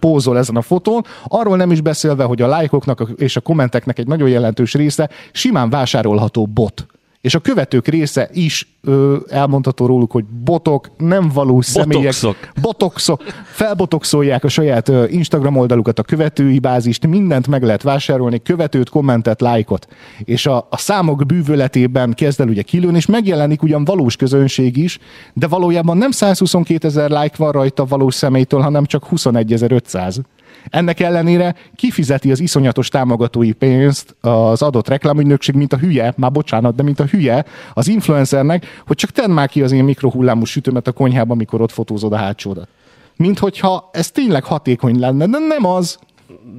pózol ezen a fotón, arról nem is beszélve, hogy a lájkoknak és a kommenteknek egy nagyon jelentős része simán vásárolható bot és a követők része is ö, elmondható róluk, hogy botok, nem való személyek. Botoxok. Botoxok. Felbotoxolják a saját ö, Instagram oldalukat, a követői bázist, mindent meg lehet vásárolni, követőt, kommentet, lájkot. És a, a számok bűvöletében kezd el ugye kilőni, és megjelenik ugyan valós közönség is, de valójában nem 122 ezer like van rajta valós személytől, hanem csak 21.500. Ennek ellenére kifizeti az iszonyatos támogatói pénzt az adott reklámügynökség, mint a hülye, már bocsánat, de mint a hülye az influencernek, hogy csak tedd már ki az én mikrohullámú sütőmet a konyhában, amikor ott fotózod a hátsódat. Mint hogyha ez tényleg hatékony lenne, de nem az.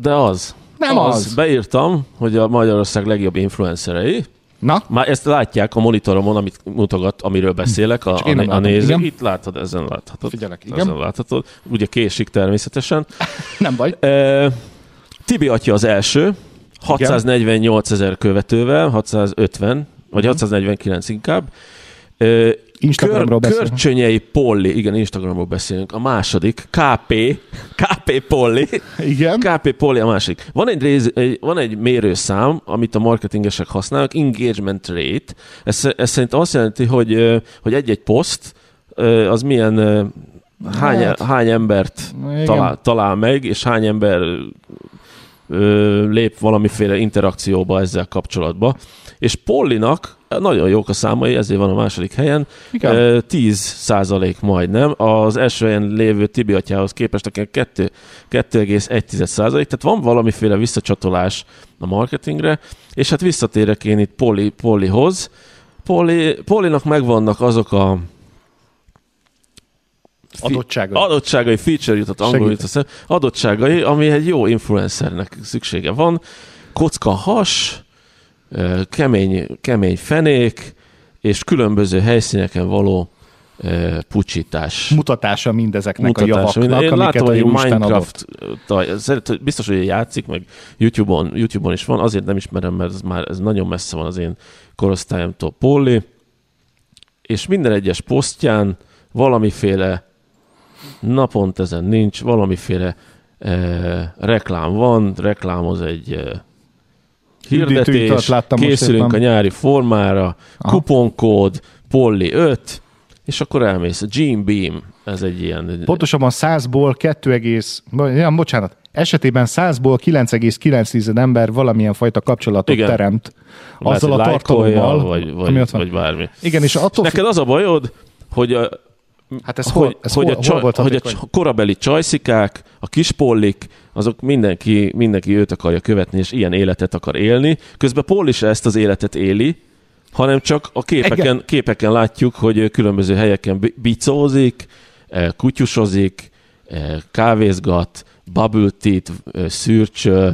De az. Nem az. az. Beírtam, hogy a Magyarország legjobb influencerei, Na? Már ezt látják a monitoromon, amit mutogat, amiről beszélek, a, a, a nézők. Itt látod, ezen láthatod. Figyelek, igen. Ezen láthatod. Ugye késik természetesen. <laughs> Nem baj. E, Tibi atya az első, 648 ezer követővel, 650, vagy 649 mhm. inkább. Instagramról Kör, Körcsönyei Polli, igen, Instagramról beszélünk. A második, KP, KP Polli. Igen. KP Polli a másik. Van egy, rész, egy, van egy mérőszám, amit a marketingesek használnak, engagement rate. Ez, ez szerint azt jelenti, hogy, hogy egy-egy poszt az milyen hány, hát, hány embert talál, talál meg, és hány ember ö, lép valamiféle interakcióba ezzel kapcsolatba. És Pollinak nagyon jók a számai, ezért van a második helyen. Igen. 10 százalék majdnem. Az első helyen lévő Tibi atyához képest akár 2,1 százalék. Tehát van valamiféle visszacsatolás a marketingre, és hát visszatérek én itt Polly, Pollyhoz. Polly, Pollynak megvannak azok a adottságai. Adottságai, feature jutott angolul jutott, adottságai, ami egy jó influencernek szüksége van. Kocka has, kemény, kemény fenék, és különböző helyszíneken való pucsítás. Mutatása mindezeknek Mutatása. a javaknak, Én látom, hogy Minecraft, szeret, biztos, hogy játszik, meg YouTube-on, YouTube-on is van, azért nem ismerem, mert ez már ez nagyon messze van az én korosztályomtól Polly, és minden egyes posztján valamiféle napont ezen nincs, valamiféle eh, reklám van, reklámoz egy eh, hirdetés, készülünk a nyári formára, Aha. kuponkód, Polly 5, és akkor elmész. A Gene Beam, ez egy ilyen... Pontosabban 100-ból 2, ja, bocsánat, esetében 100-ból 9,9 ember valamilyen fajta kapcsolatot Igen. teremt Lehet, azzal a tartalommal, vagy, vagy, vagy bármi. Igen, és attól... És neked az a bajod, hogy a, Hát ez hogy, hol, ez hogy, hol, a, csaj, hol hogy a korabeli csajszikák, a kispollik, azok mindenki, mindenki őt akarja követni, és ilyen életet akar élni. Közben Paul is ezt az életet éli, hanem csak a képeken, képeken látjuk, hogy különböző helyeken bicózik, eh, kutyusozik, eh, kávézgat, bubble tea szürcsö,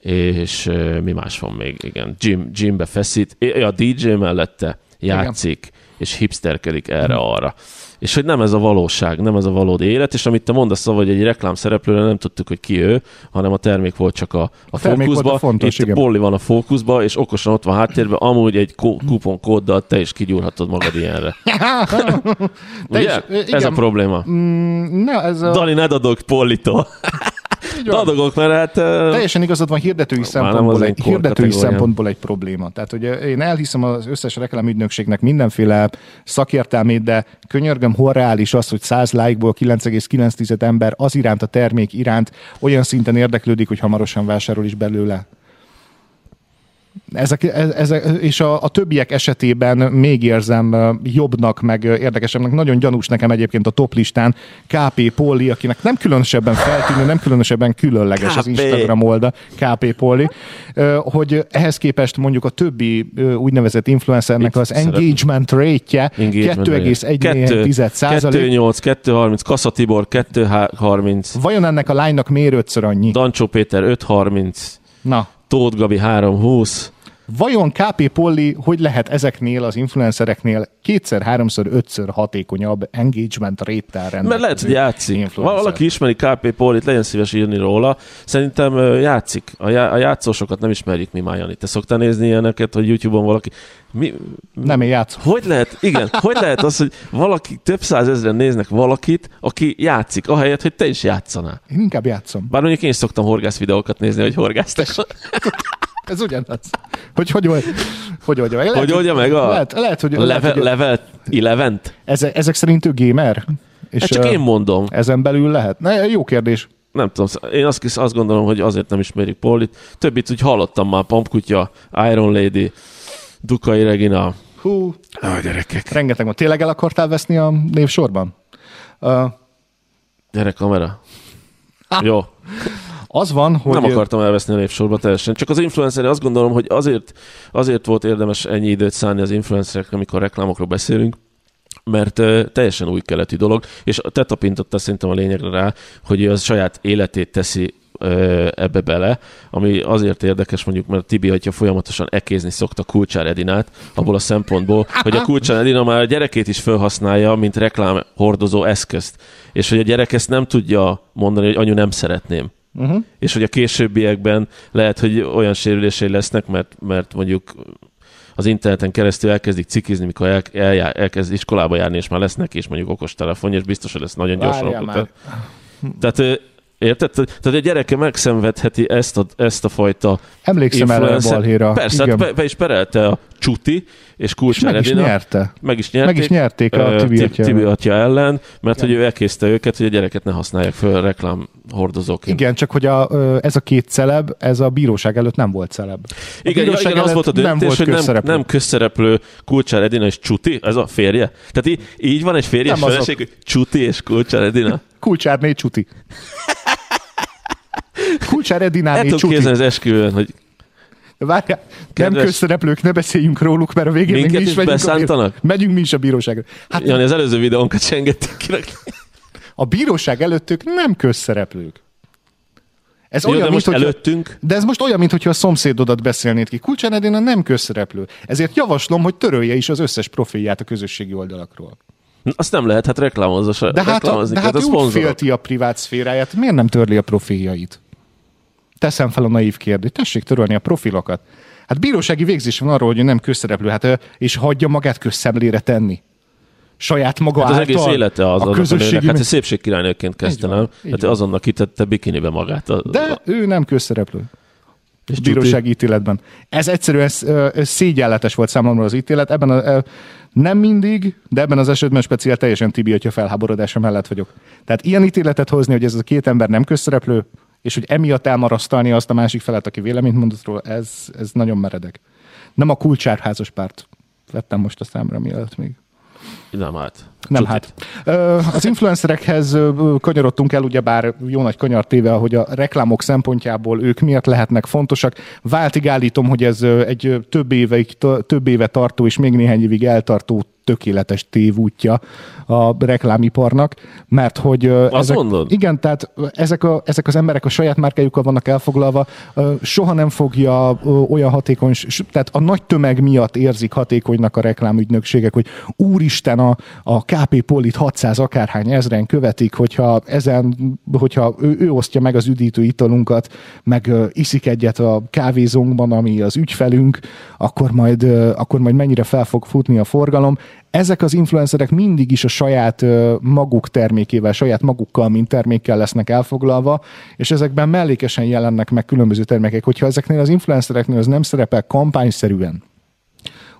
és mi más van még, igen, gym, gymbe feszít, a DJ mellette játszik, igen. és hipsterkedik erre-arra. Hmm és hogy nem ez a valóság, nem ez a valódi élet, és amit te mondasz, szóval, hogy egy reklám szereplőre nem tudtuk, hogy ki ő, hanem a termék volt csak a, a, a fókuszba. Fontos, Itt igen. Polly van a fókuszba, és okosan ott van háttérben, amúgy egy kupon kóddal te is kigyúrhatod magad ilyenre. <laughs> Ugye? Is, ez a probléma. Mm, ne, ez a... Dani, ne dadog Pollitól. <laughs> Dadogok, mert hát... Teljesen igazad van hirdetői, szempontból egy, hirdetői szempontból egy probléma. Tehát, hogy én elhiszem az összes reklámügynökségnek mindenféle szakértelmét, de könyörgöm, hol reális az, hogy 100 like-ból 9,9 ember az iránt a termék iránt olyan szinten érdeklődik, hogy hamarosan vásárol is belőle. Ezek, ezek, és a, a többiek esetében még érzem jobbnak, meg érdekesebbnek. Nagyon gyanús nekem egyébként a top listán KP Poli, akinek nem különösebben feltűnő, nem különösebben különleges KP. az Instagram oldal, KP Poli, hogy ehhez képest mondjuk a többi úgynevezett influencernek az engagement rate-je 2,1 százalék. 2,8, 2,30, Kassa Tibor 2,30. Vajon ennek a lánynak miért ötször annyi? Dancsó Péter 5,30. Na. Tóth Gabi 320. Vajon KP Polly hogy lehet ezeknél az influencereknél kétszer, háromszor, ötször hatékonyabb engagement réttel rendelkezni? Mert lehet, hogy játszik. Influencer. Valaki ismeri KP Pollit, legyen szíves írni róla. Szerintem játszik. A, já- a játszósokat nem ismerjük mi Májani. Te szoktál nézni ilyeneket, hogy YouTube-on valaki... Mi, nem, én játszom. Hogy lehet, igen, hogy lehet az, hogy valaki, több százezren néznek valakit, aki játszik, ahelyett, hogy te is játszanál? Én inkább játszom. Bár mondjuk én is szoktam horgász videókat nézni, hogy horgásztak. <laughs> Ez ugyanaz. Hogy hogy, hogy, hogy oldja meg? Lehet, hogy oldja meg a lehet, lehet, hogy, level, lehet, hogy level 11 ezek, ezek szerint ő gamer? És hát csak én mondom. Ezen belül lehet? Na, jó kérdés. Nem tudom, én azt, azt gondolom, hogy azért nem ismerik Paulit. Többit úgy hallottam már, Pampkutya, Iron Lady, Dukai Regina. Hú. Ó, gyerekek. Rengeteg van. Tényleg el akartál veszni a névsorban? Uh, Gyere, kamera. Jó. Az van, hogy... Nem akartam elveszni a névsorba teljesen. Csak az influencer, azt gondolom, hogy azért, azért volt érdemes ennyi időt szállni az influencerekre, amikor reklámokról beszélünk, mert teljesen új keleti dolog, és te tapintottál szerintem a lényegre rá, hogy az saját életét teszi ebbe bele, ami azért érdekes mondjuk, mert Tibi atya folyamatosan ekézni szokta Kulcsár Edinát, abból a szempontból, hogy a Kulcsár Edina már a gyerekét is felhasználja, mint reklám hordozó eszközt. És hogy a gyerek ezt nem tudja mondani, hogy anyu nem szeretném. Uh-huh. És hogy a későbbiekben lehet, hogy olyan sérülései lesznek, mert, mert mondjuk az interneten keresztül elkezdik cikizni, mikor el, el, elkezd iskolába járni, és már lesz neki is mondjuk okos telefon, és biztos, hogy lesz nagyon gyorsan. Tehát Érted? Tehát a gyereke megszenvedheti ezt a, ezt a fajta Emlékszem erre a balhéra. Persze, hát be, be is perelte a Csuti, és Kulcsár meg is nyerte. Meg is nyerték. Meg is nyerték a Tibi atya, Tibi atya ellen, mert Igen. hogy ő elkészte őket, hogy a gyereket ne használják föl reklám hordozóként. Igen, csak hogy a, ez a két celeb, ez a bíróság előtt nem volt celeb. A igen, igen az volt a döntés, nem volt hogy közszereplő. nem, nem közszereplő Kulcsár Edina és Csuti, ez a férje. Tehát így, így van egy férje feleség, hogy Csuti és Kulcsár Edina. Kulcsárné Csuti. <laughs> Kulcsár Edináné Csuti. képzelni az esküvőn, hogy Várjál, Kedves... nem közszereplők, ne beszéljünk róluk, mert a végén Minket mi is, megyünk, beszántanak? A, megyünk mi is a bíróságra. Hát, Jani, az előző videónkat csengettük ki. A bíróság előttük nem közszereplők. Ez Jó, olyan, de most mint, előttünk. Hogyha, de ez most olyan, mintha a szomszédodat beszélnéd ki. Kulcsán Edina nem közszereplő. Ezért javaslom, hogy törölje is az összes profilját a közösségi oldalakról. Azt nem lehet, hát reklámozza. De hát, a, de hát ő úgy félti a privát szféráját, miért nem törli a profiljait? Teszem fel a naív kérdést. Tessék törölni a profilokat. Hát bírósági végzés van arról, hogy ő nem közszereplő, hát, és hagyja magát közszemlére tenni saját maga hát az által. egész élete az a közösségi... Hát szépségkirálynőként kezdte, nem? Hát azonnal kitette bikinibe magát. A... De ő nem közszereplő. És bírósági ítéletben. Ez egyszerűen ez, ez szégyenletes volt számomra az ítélet. Ebben a, nem mindig, de ebben az esetben speciál teljesen Tibi, hogyha felháborodása mellett vagyok. Tehát ilyen ítéletet hozni, hogy ez a két ember nem közszereplő, és hogy emiatt elmarasztalni azt a másik felet, aki véleményt mondott róla, ez, ez nagyon meredek. Nem a kulcsárházas párt vettem most a számra mielőtt még. Nem hát. Nem hát. Az influencerekhez kanyarodtunk el, ugyebár jó nagy kanyar téve, hogy a reklámok szempontjából ők miért lehetnek fontosak. Váltig állítom, hogy ez egy több, éveig, több éve tartó és még néhány évig eltartó tökéletes tévútja a reklámiparnak, mert hogy Azt ezek, mondod? igen, tehát ezek, a, ezek az emberek a saját márkájukkal vannak elfoglalva, soha nem fogja olyan hatékony, tehát a nagy tömeg miatt érzik hatékonynak a reklámügynökségek, hogy úristen, a, a KP Polit 600 akárhány ezren követik, hogyha ezen, hogyha ő, ő osztja meg az üdítő italunkat, meg iszik egyet a kávézónkban, ami az ügyfelünk, akkor majd, akkor majd mennyire fel fog futni a forgalom ezek az influencerek mindig is a saját maguk termékével, saját magukkal, mint termékkel lesznek elfoglalva, és ezekben mellékesen jelennek meg különböző termékek. Hogyha ezeknél az influencereknél az nem szerepel kampányszerűen,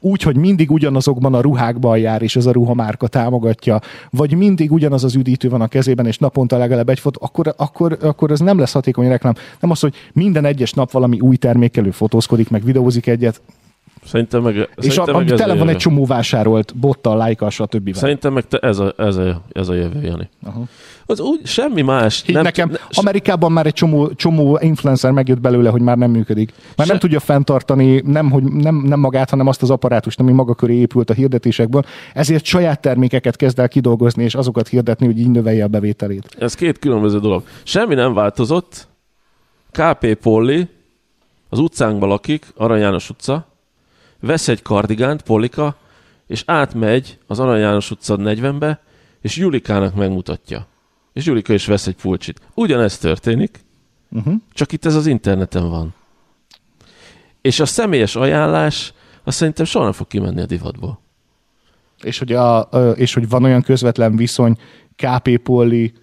úgy, hogy mindig ugyanazokban a ruhákban jár, és ez a ruhamárka támogatja, vagy mindig ugyanaz az üdítő van a kezében, és naponta legalább egy fotó, akkor, akkor, akkor ez nem lesz hatékony reklám. Nem az, hogy minden egyes nap valami új termékkelő fotózkodik, meg videózik egyet, Szerintem meg, és szerintem a, meg tele van egy csomó vásárolt bottal, lájka, stb. Szerintem meg te ez, a, ez, a, ez a jövő, Jani. Uh-huh. Az úgy, semmi más. nem, nekem, ne, Amerikában már egy csomó, csomó influencer megjött belőle, hogy már nem működik. Már se... nem tudja fenntartani nem, hogy nem, nem magát, hanem azt az apparátust, ami maga köré épült a hirdetésekből. Ezért saját termékeket kezd el kidolgozni, és azokat hirdetni, hogy így növelje a bevételét. Ez két különböző dolog. Semmi nem változott. KP Polli az utcánkban lakik, Arany János utca, vesz egy kardigánt, Polika, és átmegy az Arany János utca 40-be, és Julikának megmutatja. És Julika is vesz egy pulcsit. Ugyanezt történik, uh-huh. csak itt ez az interneten van. És a személyes ajánlás, azt szerintem soha nem fog kimenni a divatból. És hogy, a, és hogy van olyan közvetlen viszony KP Poli mm,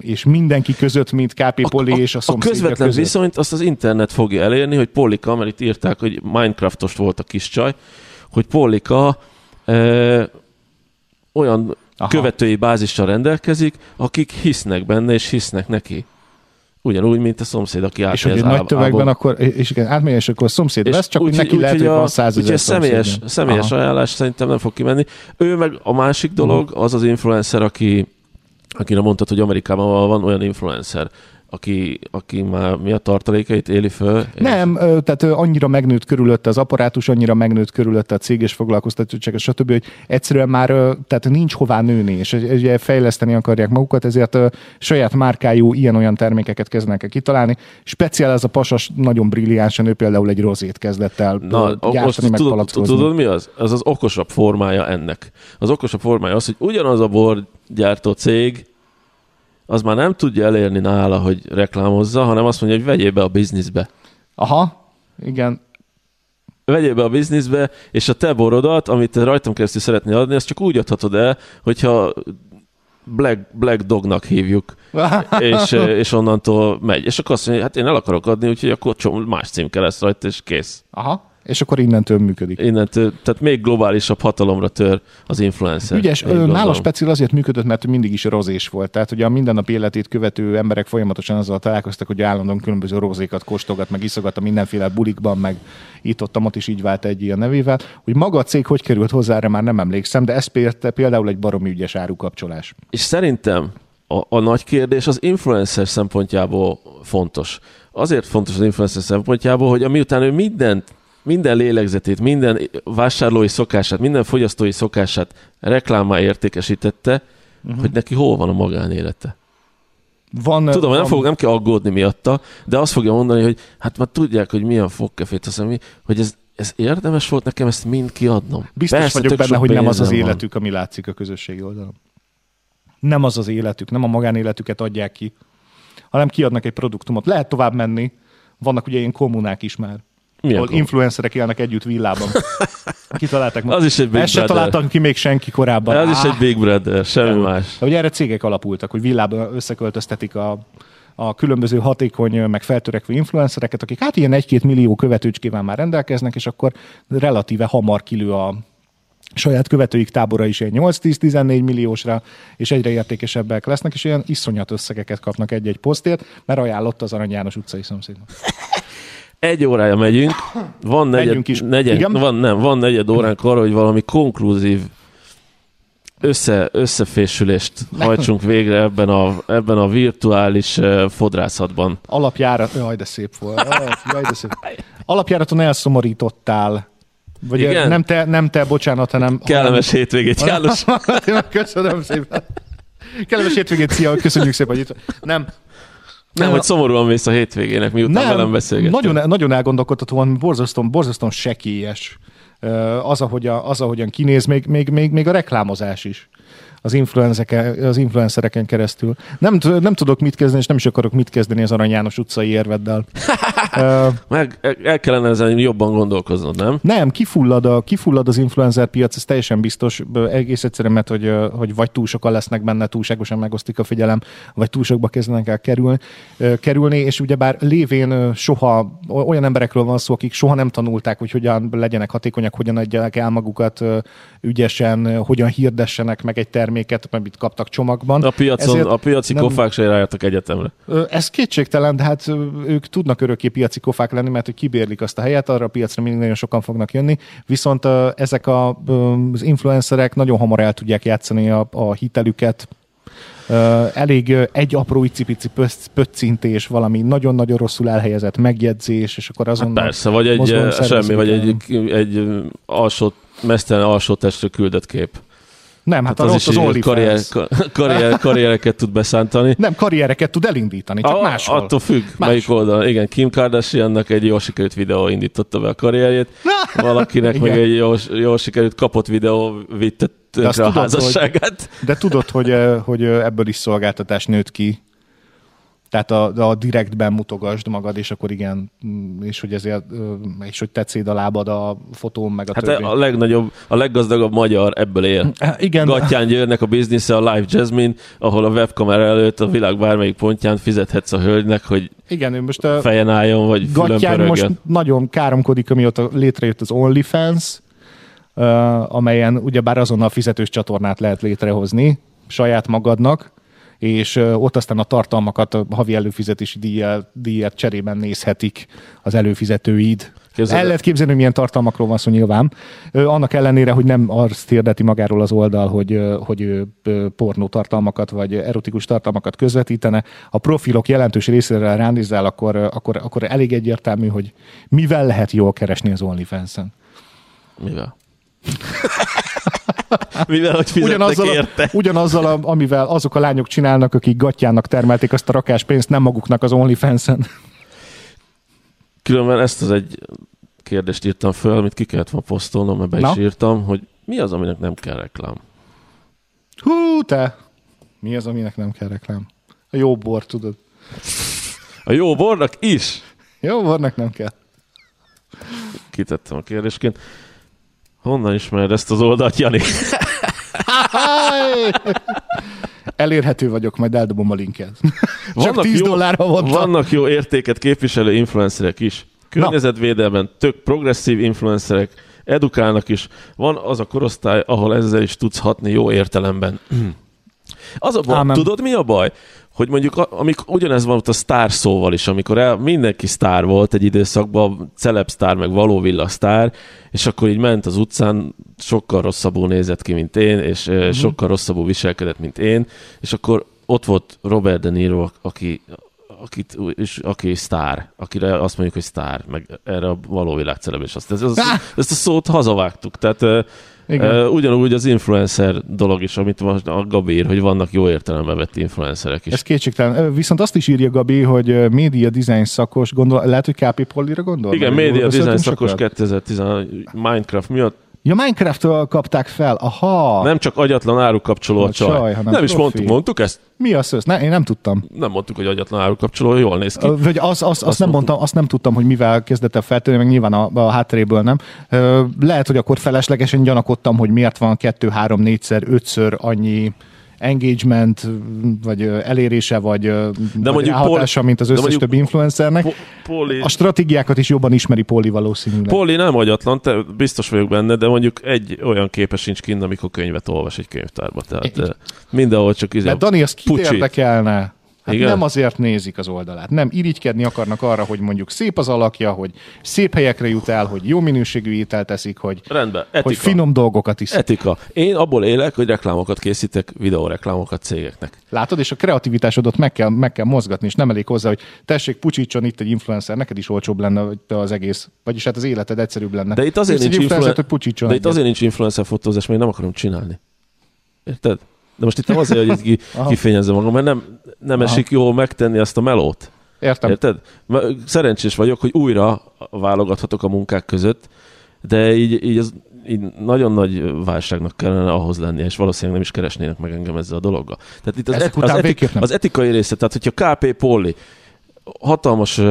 és mindenki között, mint KP Poli és a szomszédja A közvetlen között. viszonyt azt az internet fogja elérni, hogy Polika, mert itt írták, hogy Minecraftos volt a kis csaj, hogy Polika e, olyan Aha. követői bázissal rendelkezik, akik hisznek benne, és hisznek neki. Ugyanúgy, mint a szomszéd, aki átmegy És hogy nagy tömegben akkor, és igen, átmegy, és akkor a szomszéd és lesz, csak úgy, neki úgy, lehet, hogy van százezer személyes, személyes ajánlás szerintem nem fog kimenni. Ő meg a másik dolog, az az influencer, aki, akire mondtad, hogy Amerikában van olyan influencer, aki, aki már mi a tartalékeit éli föl? Nem, tehát annyira megnőtt körülötte az apparátus, annyira megnőtt körülötte a cég és foglalkoztatottság, stb., hogy egyszerűen már tehát nincs hová nőni, és ugye fejleszteni akarják magukat, ezért saját márkájú ilyen-olyan termékeket kezdenek el kitalálni. Speciál ez a pasas nagyon brilliánsan, ő például egy rozét kezdett el Na, gyártani, meg tudod, tudod, mi az? Ez az okosabb formája ennek. Az okosabb formája az, hogy ugyanaz a borgyártó cég az már nem tudja elérni nála, hogy reklámozza, hanem azt mondja, hogy vegyél be a bizniszbe. Aha, igen. Vegyél be a bizniszbe, és a te borodat, amit te rajtam keresztül szeretnél adni, azt csak úgy adhatod el, hogyha Black, Black Dognak hívjuk, <laughs> és, és onnantól megy. És akkor azt mondja, hát én el akarok adni, úgyhogy akkor más címke lesz rajta, és kész. Aha és akkor innentől működik. Innentől, tehát még globálisabb hatalomra tör az influencer. Ügyes, nála speciál azért működött, mert mindig is rozés volt. Tehát ugye a mindennapi életét követő emberek folyamatosan azzal találkoztak, hogy állandóan különböző rozékat kóstogat, meg iszogat a mindenféle bulikban, meg itt ott, ott is így vált egy ilyen nevével. Hogy maga a cég hogy került hozzá, erre már nem emlékszem, de ez például egy baromi ügyes árukapcsolás. És szerintem a, a nagy kérdés az influencer szempontjából fontos. Azért fontos az influencer szempontjából, hogy amiután ő mindent minden lélegzetét, minden vásárlói szokását, minden fogyasztói szokását reklámá értékesítette, uh-huh. hogy neki hol van a magánélete. Van, Tudom, van... nem, fog, nem kell aggódni miatta, de azt fogja mondani, hogy hát már tudják, hogy milyen fogkefét teszem, hogy ez, ez érdemes volt nekem ezt mind kiadnom. Biztos Persze, vagyok benne, hogy nem az az életük, van. ami látszik a közösségi oldalon. Nem az az életük, nem a magánéletüket adják ki, hanem kiadnak egy produktumot. Lehet tovább menni, vannak ugye ilyen kommunák is már. Milyen ahol influencerek élnek együtt villában. <laughs> Kitalálták ma. Az is egy Big Ezt se találtak ki még senki korábban. Az is egy Big Brother, semmi de, más. De ugye erre cégek alapultak, hogy villában összeköltöztetik a, a különböző hatékony, meg feltörekvő influencereket, akik hát ilyen egy-két millió követőcskével már rendelkeznek, és akkor relatíve hamar kilő a saját követőik tábora is ilyen 8-10-14 milliósra, és egyre értékesebbek lesznek, és ilyen iszonyat összegeket kapnak egy-egy posztért, mert ajánlott az Arany János utcai szomszédnak. <laughs> egy órája megyünk, van negyed, is. negyed, van, nem, van negyed óránk arra, hogy valami konklúzív össze, összefésülést hajtsunk végre ebben a, ebben a virtuális uh, fodrászatban. Alapjárat, jaj, de szép volt. Jaj, de szép. Alapjáraton elszomorítottál. Vagy Igen? Nem te, nem te, bocsánat, hanem... Kellemes hanem... hétvégét, János. <laughs> Köszönöm szépen. Kellemes hétvégét, szia, köszönjük szépen, hogy itt Nem, nem, hogy szomorúan mész a hétvégének, miután nem, velem beszélgettél. Nagyon, nagyon elgondolkodhatóan, borzasztóan, borzasztóan sekélyes az, ahogyan, az, ahogyan kinéz, még, még, még, még a reklámozás is az, az influencereken keresztül. Nem, nem tudok mit kezdeni, és nem is akarok mit kezdeni az Arany János utcai érveddel. <laughs> Meg el kellene ezen jobban gondolkoznod, nem? Nem, kifullad, a, kifullad az influencer piac, ez teljesen biztos, egész egyszerűen, mert hogy, hogy vagy túl sokan lesznek benne, túlságosan megosztik a figyelem, vagy túl sokba kezdenek el kerülni, kerülni és ugyebár lévén soha olyan emberekről van szó, akik soha nem tanulták, hogy hogyan legyenek hatékonyak, hogyan adják el magukat ügyesen, hogyan hirdessenek meg egy terméket, amit kaptak csomagban. A, piacon, Ezért a piaci nem, kofák se jártak egyetemre. Ez kétségtelen, de hát ők tudnak örökké piaci kofák lenni, mert hogy kibérlik azt a helyet, arra a piacra mindig nagyon sokan fognak jönni, viszont ezek a, az influencerek nagyon hamar el tudják játszani a, a hitelüket, elég egy apró icipici pöccintés, valami nagyon-nagyon rosszul elhelyezett megjegyzés, és akkor azon hát persze, vagy egy semmi, vagy egy, egy alsó, mesztelen alsó testről küldött kép. Nem, hát, hát az, az is az karrier, karrier, karriereket tud beszántani. Nem, karriereket tud elindítani, csak a, máshol. Attól függ, Más. melyik oldalon. Igen, Kim Kardashiannak egy jól sikerült videó indította be a karrierjét, <laughs> valakinek meg egy jól, jól sikerült kapott videó vitte tönkre a házasságát. Hogy, de tudod, hogy, hogy ebből is szolgáltatás nőtt ki Tehát a, a direktben mutogasd magad, és akkor igen, mm, és hogy ezért, és hogy tetszéd a lábad a fotón, meg a hát többi. a legnagyobb, a leggazdagabb magyar ebből él. Igen. Gattyán Győrnek a biznisze a Live Jasmine, ahol a webkamera előtt a világ bármelyik pontján fizethetsz a hölgynek, hogy igen, ő most a fejen álljon, vagy Gattyán most nagyon káromkodik, amióta létrejött az OnlyFans, amelyen ugyebár azonnal fizetős csatornát lehet létrehozni saját magadnak, és ott aztán a tartalmakat a havi előfizetési díjat, díjat cserében nézhetik az előfizetőid. Képzeld. El lehet képzelni, hogy milyen tartalmakról van szó nyilván. Annak ellenére, hogy nem azt hirdeti magáról az oldal, hogy, hogy pornó tartalmakat vagy erotikus tartalmakat közvetítene. A profilok jelentős részére ránézel, akkor, akkor, akkor elég egyértelmű, hogy mivel lehet jól keresni az OnlyFans-en. Mivel? <laughs> <laughs> Mivel, hogy ugyanazzal, érte. ugyanazzal, amivel azok a lányok csinálnak, akik gatyának termelték azt a rakáspénzt, nem maguknak az OnlyFans-en. Különben ezt az egy kérdést írtam föl, amit ki kellett volna posztolnom, mert be Na? is írtam, hogy mi az, aminek nem kell reklám? Hú, te! Mi az, aminek nem kell reklám? A jó bor, tudod. A jó bornak is? Jó bornak nem kell. Kitettem a kérdésként. Honnan ismered ezt az oldalt, Jani? <laughs> Elérhető vagyok, majd eldobom a linket. Csak vannak 10 jó, dollárra mondtam. Vannak jó értéket képviselő influencerek is. Környezetvédelmen tök progresszív influencerek, edukálnak is. Van az a korosztály, ahol ezzel is tudsz hatni jó értelemben. <clears throat> Az a baj, tudod mi a baj? Hogy mondjuk amikor ugyanez van ott a sztár szóval is, amikor el, mindenki sztár volt egy időszakban, celeb sztár, meg való sztár, és akkor így ment az utcán, sokkal rosszabbul nézett ki, mint én, és uh-huh. sokkal rosszabbul viselkedett, mint én, és akkor ott volt Robert De Niro, aki, akit, és, aki sztár, akire azt mondjuk, hogy sztár, meg erre a való világ celeb, és azt, ezt, ezt, <laughs> ezt a szót hazavágtuk, tehát igen. Ugyanúgy az influencer dolog is, amit most a Gabi ír, hogy vannak jó értelembe vett influencerek is. Ez kétségtelen. Viszont azt is írja Gabi, hogy média design szakos, gondol, lehet, hogy KP Pollira gondol? Igen, média design szakos 2010 Minecraft miatt Ja, Minecraft-től kapták fel, aha. Nem csak agyatlan árukapcsoló a, a csaj. csaj hanem nem profi. is mondtuk, mondtuk ezt? Mi az ez? Ne, én nem tudtam. Nem mondtuk, hogy agyatlan árukapcsoló, jól néz ki. Vagy az, az, azt, azt, nem mondtam, azt nem tudtam, hogy mivel kezdett el feltűnni, meg nyilván a, a hátréből nem. Lehet, hogy akkor feleslegesen gyanakodtam, hogy miért van kettő, három, négyszer, ötször annyi engagement, vagy elérése, vagy, de vagy mondjuk hatása, Pol, mint az összes többi influencernek. Poli, a stratégiákat is jobban ismeri Poli valószínűleg. Poli nem agyatlan, te biztos vagyok benne, de mondjuk egy olyan képes sincs kint, amikor könyvet olvas egy könyvtárba. Tehát egy. mindenhol csak izé, Dani, az kit érdekelne? Hát Igen? nem azért nézik az oldalát. Nem irigykedni akarnak arra, hogy mondjuk szép az alakja, hogy szép helyekre jut el, hogy jó minőségű ételt teszik, hogy, Rendben, etika. hogy finom dolgokat is. Etika. Én abból élek, hogy reklámokat készítek, videóreklámokat cégeknek. Látod, és a kreativitásodat meg kell, meg kell mozgatni, és nem elég hozzá, hogy tessék, pucsítson itt egy influencer, neked is olcsóbb lenne az egész, vagyis hát az életed egyszerűbb lenne. De itt azért, nincs, influencer, hogy de itt azért nincs influencer fotózás, mert én nem akarom csinálni. Érted? De most itt nem azért, hogy ki, kifényezzem magam, mert nem, nem esik jól megtenni azt a melót. Értem. Érted? Szerencsés vagyok, hogy újra válogathatok a munkák között, de így, így, az, így nagyon nagy válságnak kellene ahhoz lennie, és valószínűleg nem is keresnének meg engem ezzel a dologgal. Tehát itt az, et, az, etik, az etikai része, tehát hogyha KP Polli hatalmas uh,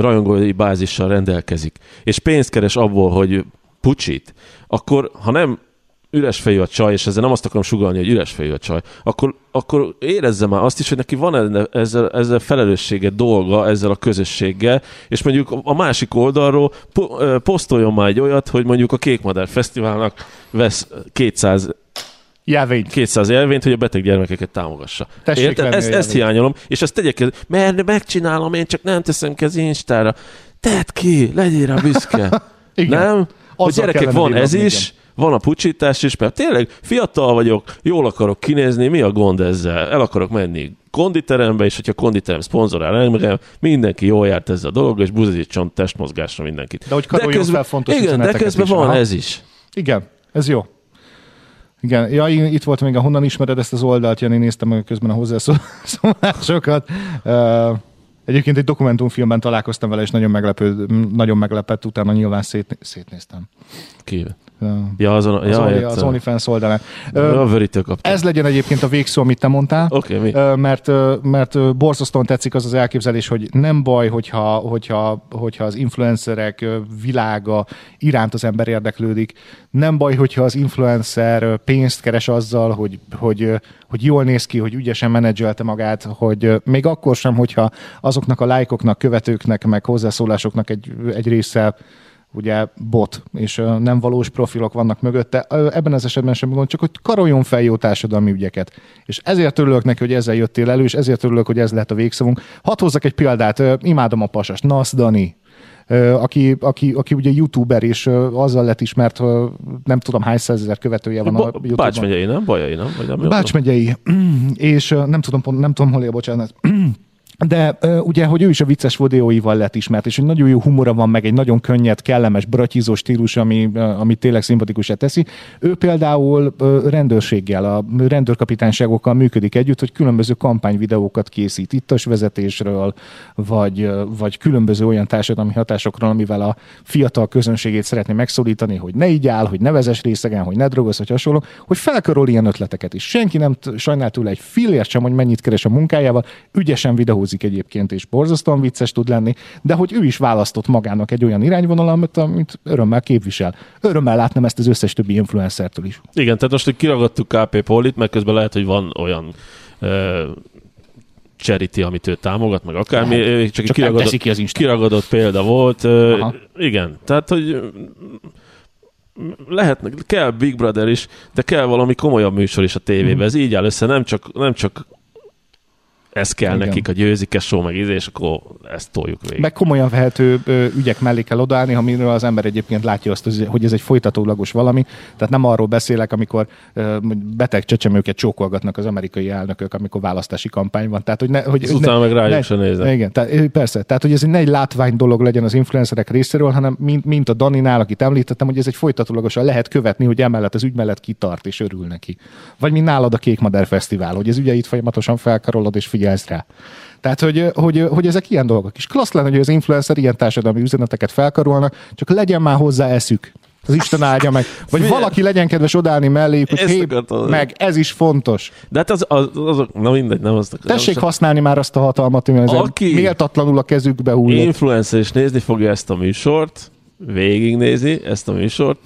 rajongói bázissal rendelkezik, és pénzt keres abból, hogy pucsít, akkor ha nem üres fejű a csaj, és ezzel nem azt akarom sugalni, hogy üres fejű a csaj, akkor, akkor érezze már azt is, hogy neki van ezzel, ezzel felelőssége dolga, ezzel a közösséggel, és mondjuk a másik oldalról po, posztoljon már egy olyat, hogy mondjuk a Kékmadár Fesztiválnak vesz 200 jelvényt. 200 jelvényt, hogy a beteg gyermekeket támogassa. Érted? Ezt, ezt hiányolom, és ezt tegyek, mert megcsinálom, én csak nem teszem ki az Instára. Tedd ki, legyél rá büszke. <laughs> Igen. Nem? Hogy gyerekek, van ez is, igen van a pucsítás is, mert tényleg fiatal vagyok, jól akarok kinézni, mi a gond ezzel? El akarok menni konditerembe, és hogyha konditerem szponzorál engem, mindenki jól járt ezzel a dolog, és buzítson testmozgásra mindenkit. De hogy de közben, fontos Igen, de közben is. van Aha. ez is. Igen, ez jó. Igen, ja, itt volt még a honnan ismered ezt az oldalt, Jani, néztem meg közben a hozzászólásokat. <laughs> Uh, Egyébként egy dokumentumfilmben találkoztam vele, és nagyon, meglepő, nagyon meglepett, utána nyilván szét, szétnéztem. Ki? Ja, azon, az, ja, only, az OnlyFans oldalán. Ez legyen egyébként a végszó, amit te mondtál. Okay, mi? Mert, mert borzasztóan tetszik az az elképzelés, hogy nem baj, hogyha, hogyha, hogyha az influencerek világa iránt az ember érdeklődik. Nem baj, hogyha az influencer pénzt keres azzal, hogy, hogy, hogy jól néz ki, hogy ügyesen menedzselte magát, hogy még akkor sem, hogyha azoknak a lájkoknak, követőknek, meg hozzászólásoknak egy, egy része ugye bot, és nem valós profilok vannak mögötte. Ebben az esetben sem gond, csak hogy karoljon fel jó társadalmi ügyeket. És ezért örülök neki, hogy ezzel jöttél elő, és ezért örülök, hogy ez lehet a végszavunk. Hadd hozzak egy példát, imádom a pasast, Nasz Dani, aki, aki, aki ugye youtuber, és azzal lett ismert, nem tudom hány százezer követője van a, a YouTube-on. Bács megyei, nem? Bajai, nem? Vagy nem Bács megyei, <clears throat> és nem tudom, nem tudom, hol él, bocsánat <clears throat> de ugye, hogy ő is a vicces videóival lett ismert, és egy nagyon jó humora van, meg egy nagyon könnyed, kellemes, bratyizó stílus, ami, ami tényleg szimpatikusát teszi. Ő például rendőrséggel, a rendőrkapitányságokkal működik együtt, hogy különböző kampányvideókat készít ittas vezetésről, vagy, vagy különböző olyan társadalmi hatásokról, amivel a fiatal közönségét szeretné megszólítani, hogy ne így áll, hogy ne vezes részegen, hogy ne drogozz, vagy hasonló, hogy felkarol ilyen ötleteket is. Senki nem sajnál tőle egy fillért sem, hogy mennyit keres a munkájával, ügyesen videó dolgozik egyébként, és borzasztóan vicces tud lenni, de hogy ő is választott magának egy olyan irányvonalat, amit örömmel képvisel. Örömmel látnám ezt az összes többi influencertől is. Igen, tehát most, hogy kiragadtuk KP Polit, meg közben lehet, hogy van olyan ö, charity, amit ő támogat, meg akármi, lehet. csak, csak kiragadott, ki az kiragadott példa volt. Aha. Igen, tehát, hogy lehet, kell Big Brother is, de kell valami komolyabb műsor is a tévében. Mm. Ez így áll össze, nem csak, nem csak ez kell Igen. nekik, a győzike show, meg íze, és akkor ezt toljuk végig. Meg komolyan vehető ügyek mellé kell odaállni, amiről az ember egyébként látja azt, hogy ez egy folytatólagos valami. Tehát nem arról beszélek, amikor beteg csecsemőket csókolgatnak az amerikai elnökök, amikor választási kampány van. Tehát, hogy ne, hogy ez utána meg rájuk se nézem. Igen, tehát, persze. Tehát, hogy ez egy ne egy látvány dolog legyen az influencerek részéről, hanem mint, mint a Daninál, akit említettem, hogy ez egy folytatólagosan lehet követni, hogy emellett az ügy mellett kitart és örül neki. Vagy mint nálad a Kék Madár Fesztivál, hogy az ügyeit folyamatosan felkarolod és figyelsz rá. Tehát, hogy, hogy, hogy ezek ilyen dolgok is. Klassz lenne, hogy az influencer ilyen társadalmi üzeneteket felkarolnak, csak legyen már hozzá eszük. Az Isten áldja meg. Vagy Milyen? valaki legyen kedves odállni melléjük, hogy hé, meg, ez is fontos. De hát az, az, az, na mindegy, nem azt akarom. Tessék használni már azt a hatalmat, ami Aki méltatlanul a kezükbe hullott. Influencer és nézni fogja ezt a műsort, végignézi ezt a műsort.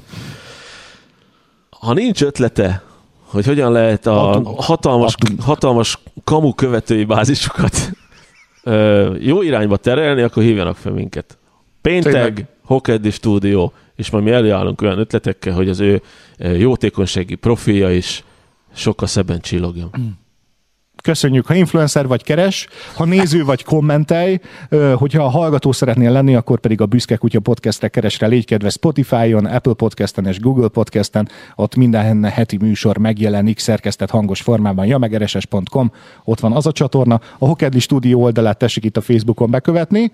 Ha nincs ötlete, hogy hogyan lehet a hatalmas, hatalmas kamu követői bázisokat jó irányba terelni, akkor hívjanak fel minket. Péntek, Hokeddi stúdió, és majd mi előállunk olyan ötletekkel, hogy az ő jótékonysági profilja is sokkal szebben csillogjon. Mm köszönjük, ha influencer vagy keres, ha néző vagy kommentelj, hogyha a hallgató szeretnél lenni, akkor pedig a Büszke Kutya podcastre keresre, légy kedve Spotify-on, Apple Podcasten és Google Podcasten, ott minden heti műsor megjelenik szerkesztett hangos formában, jamegereses.com, ott van az a csatorna, a Hokedli stúdió oldalát tessék itt a Facebookon bekövetni,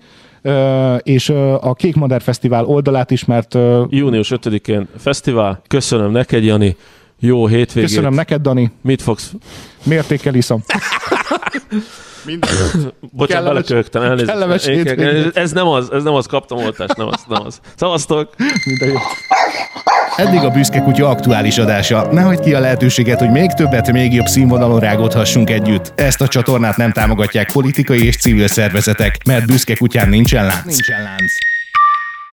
és a Kék Madár Fesztivál oldalát is, mert... Június 5-én fesztivál. Köszönöm neked, Jani. Jó hétvégét. Köszönöm neked, Dani. Mit fogsz? Mértékkel iszom. Minden. Bocsánat, belekögtem, elnézést. Ez nem az, ez nem az, kaptam oltást, nem az, nem az. Szavaztok! Minden jó. Eddig a Büszke Kutya aktuális adása. Ne hagyd ki a lehetőséget, hogy még többet, még jobb színvonalon rágódhassunk együtt. Ezt a csatornát nem támogatják politikai és civil szervezetek, mert Büszke Kutyán nincsen lánc. Nincsen lánc.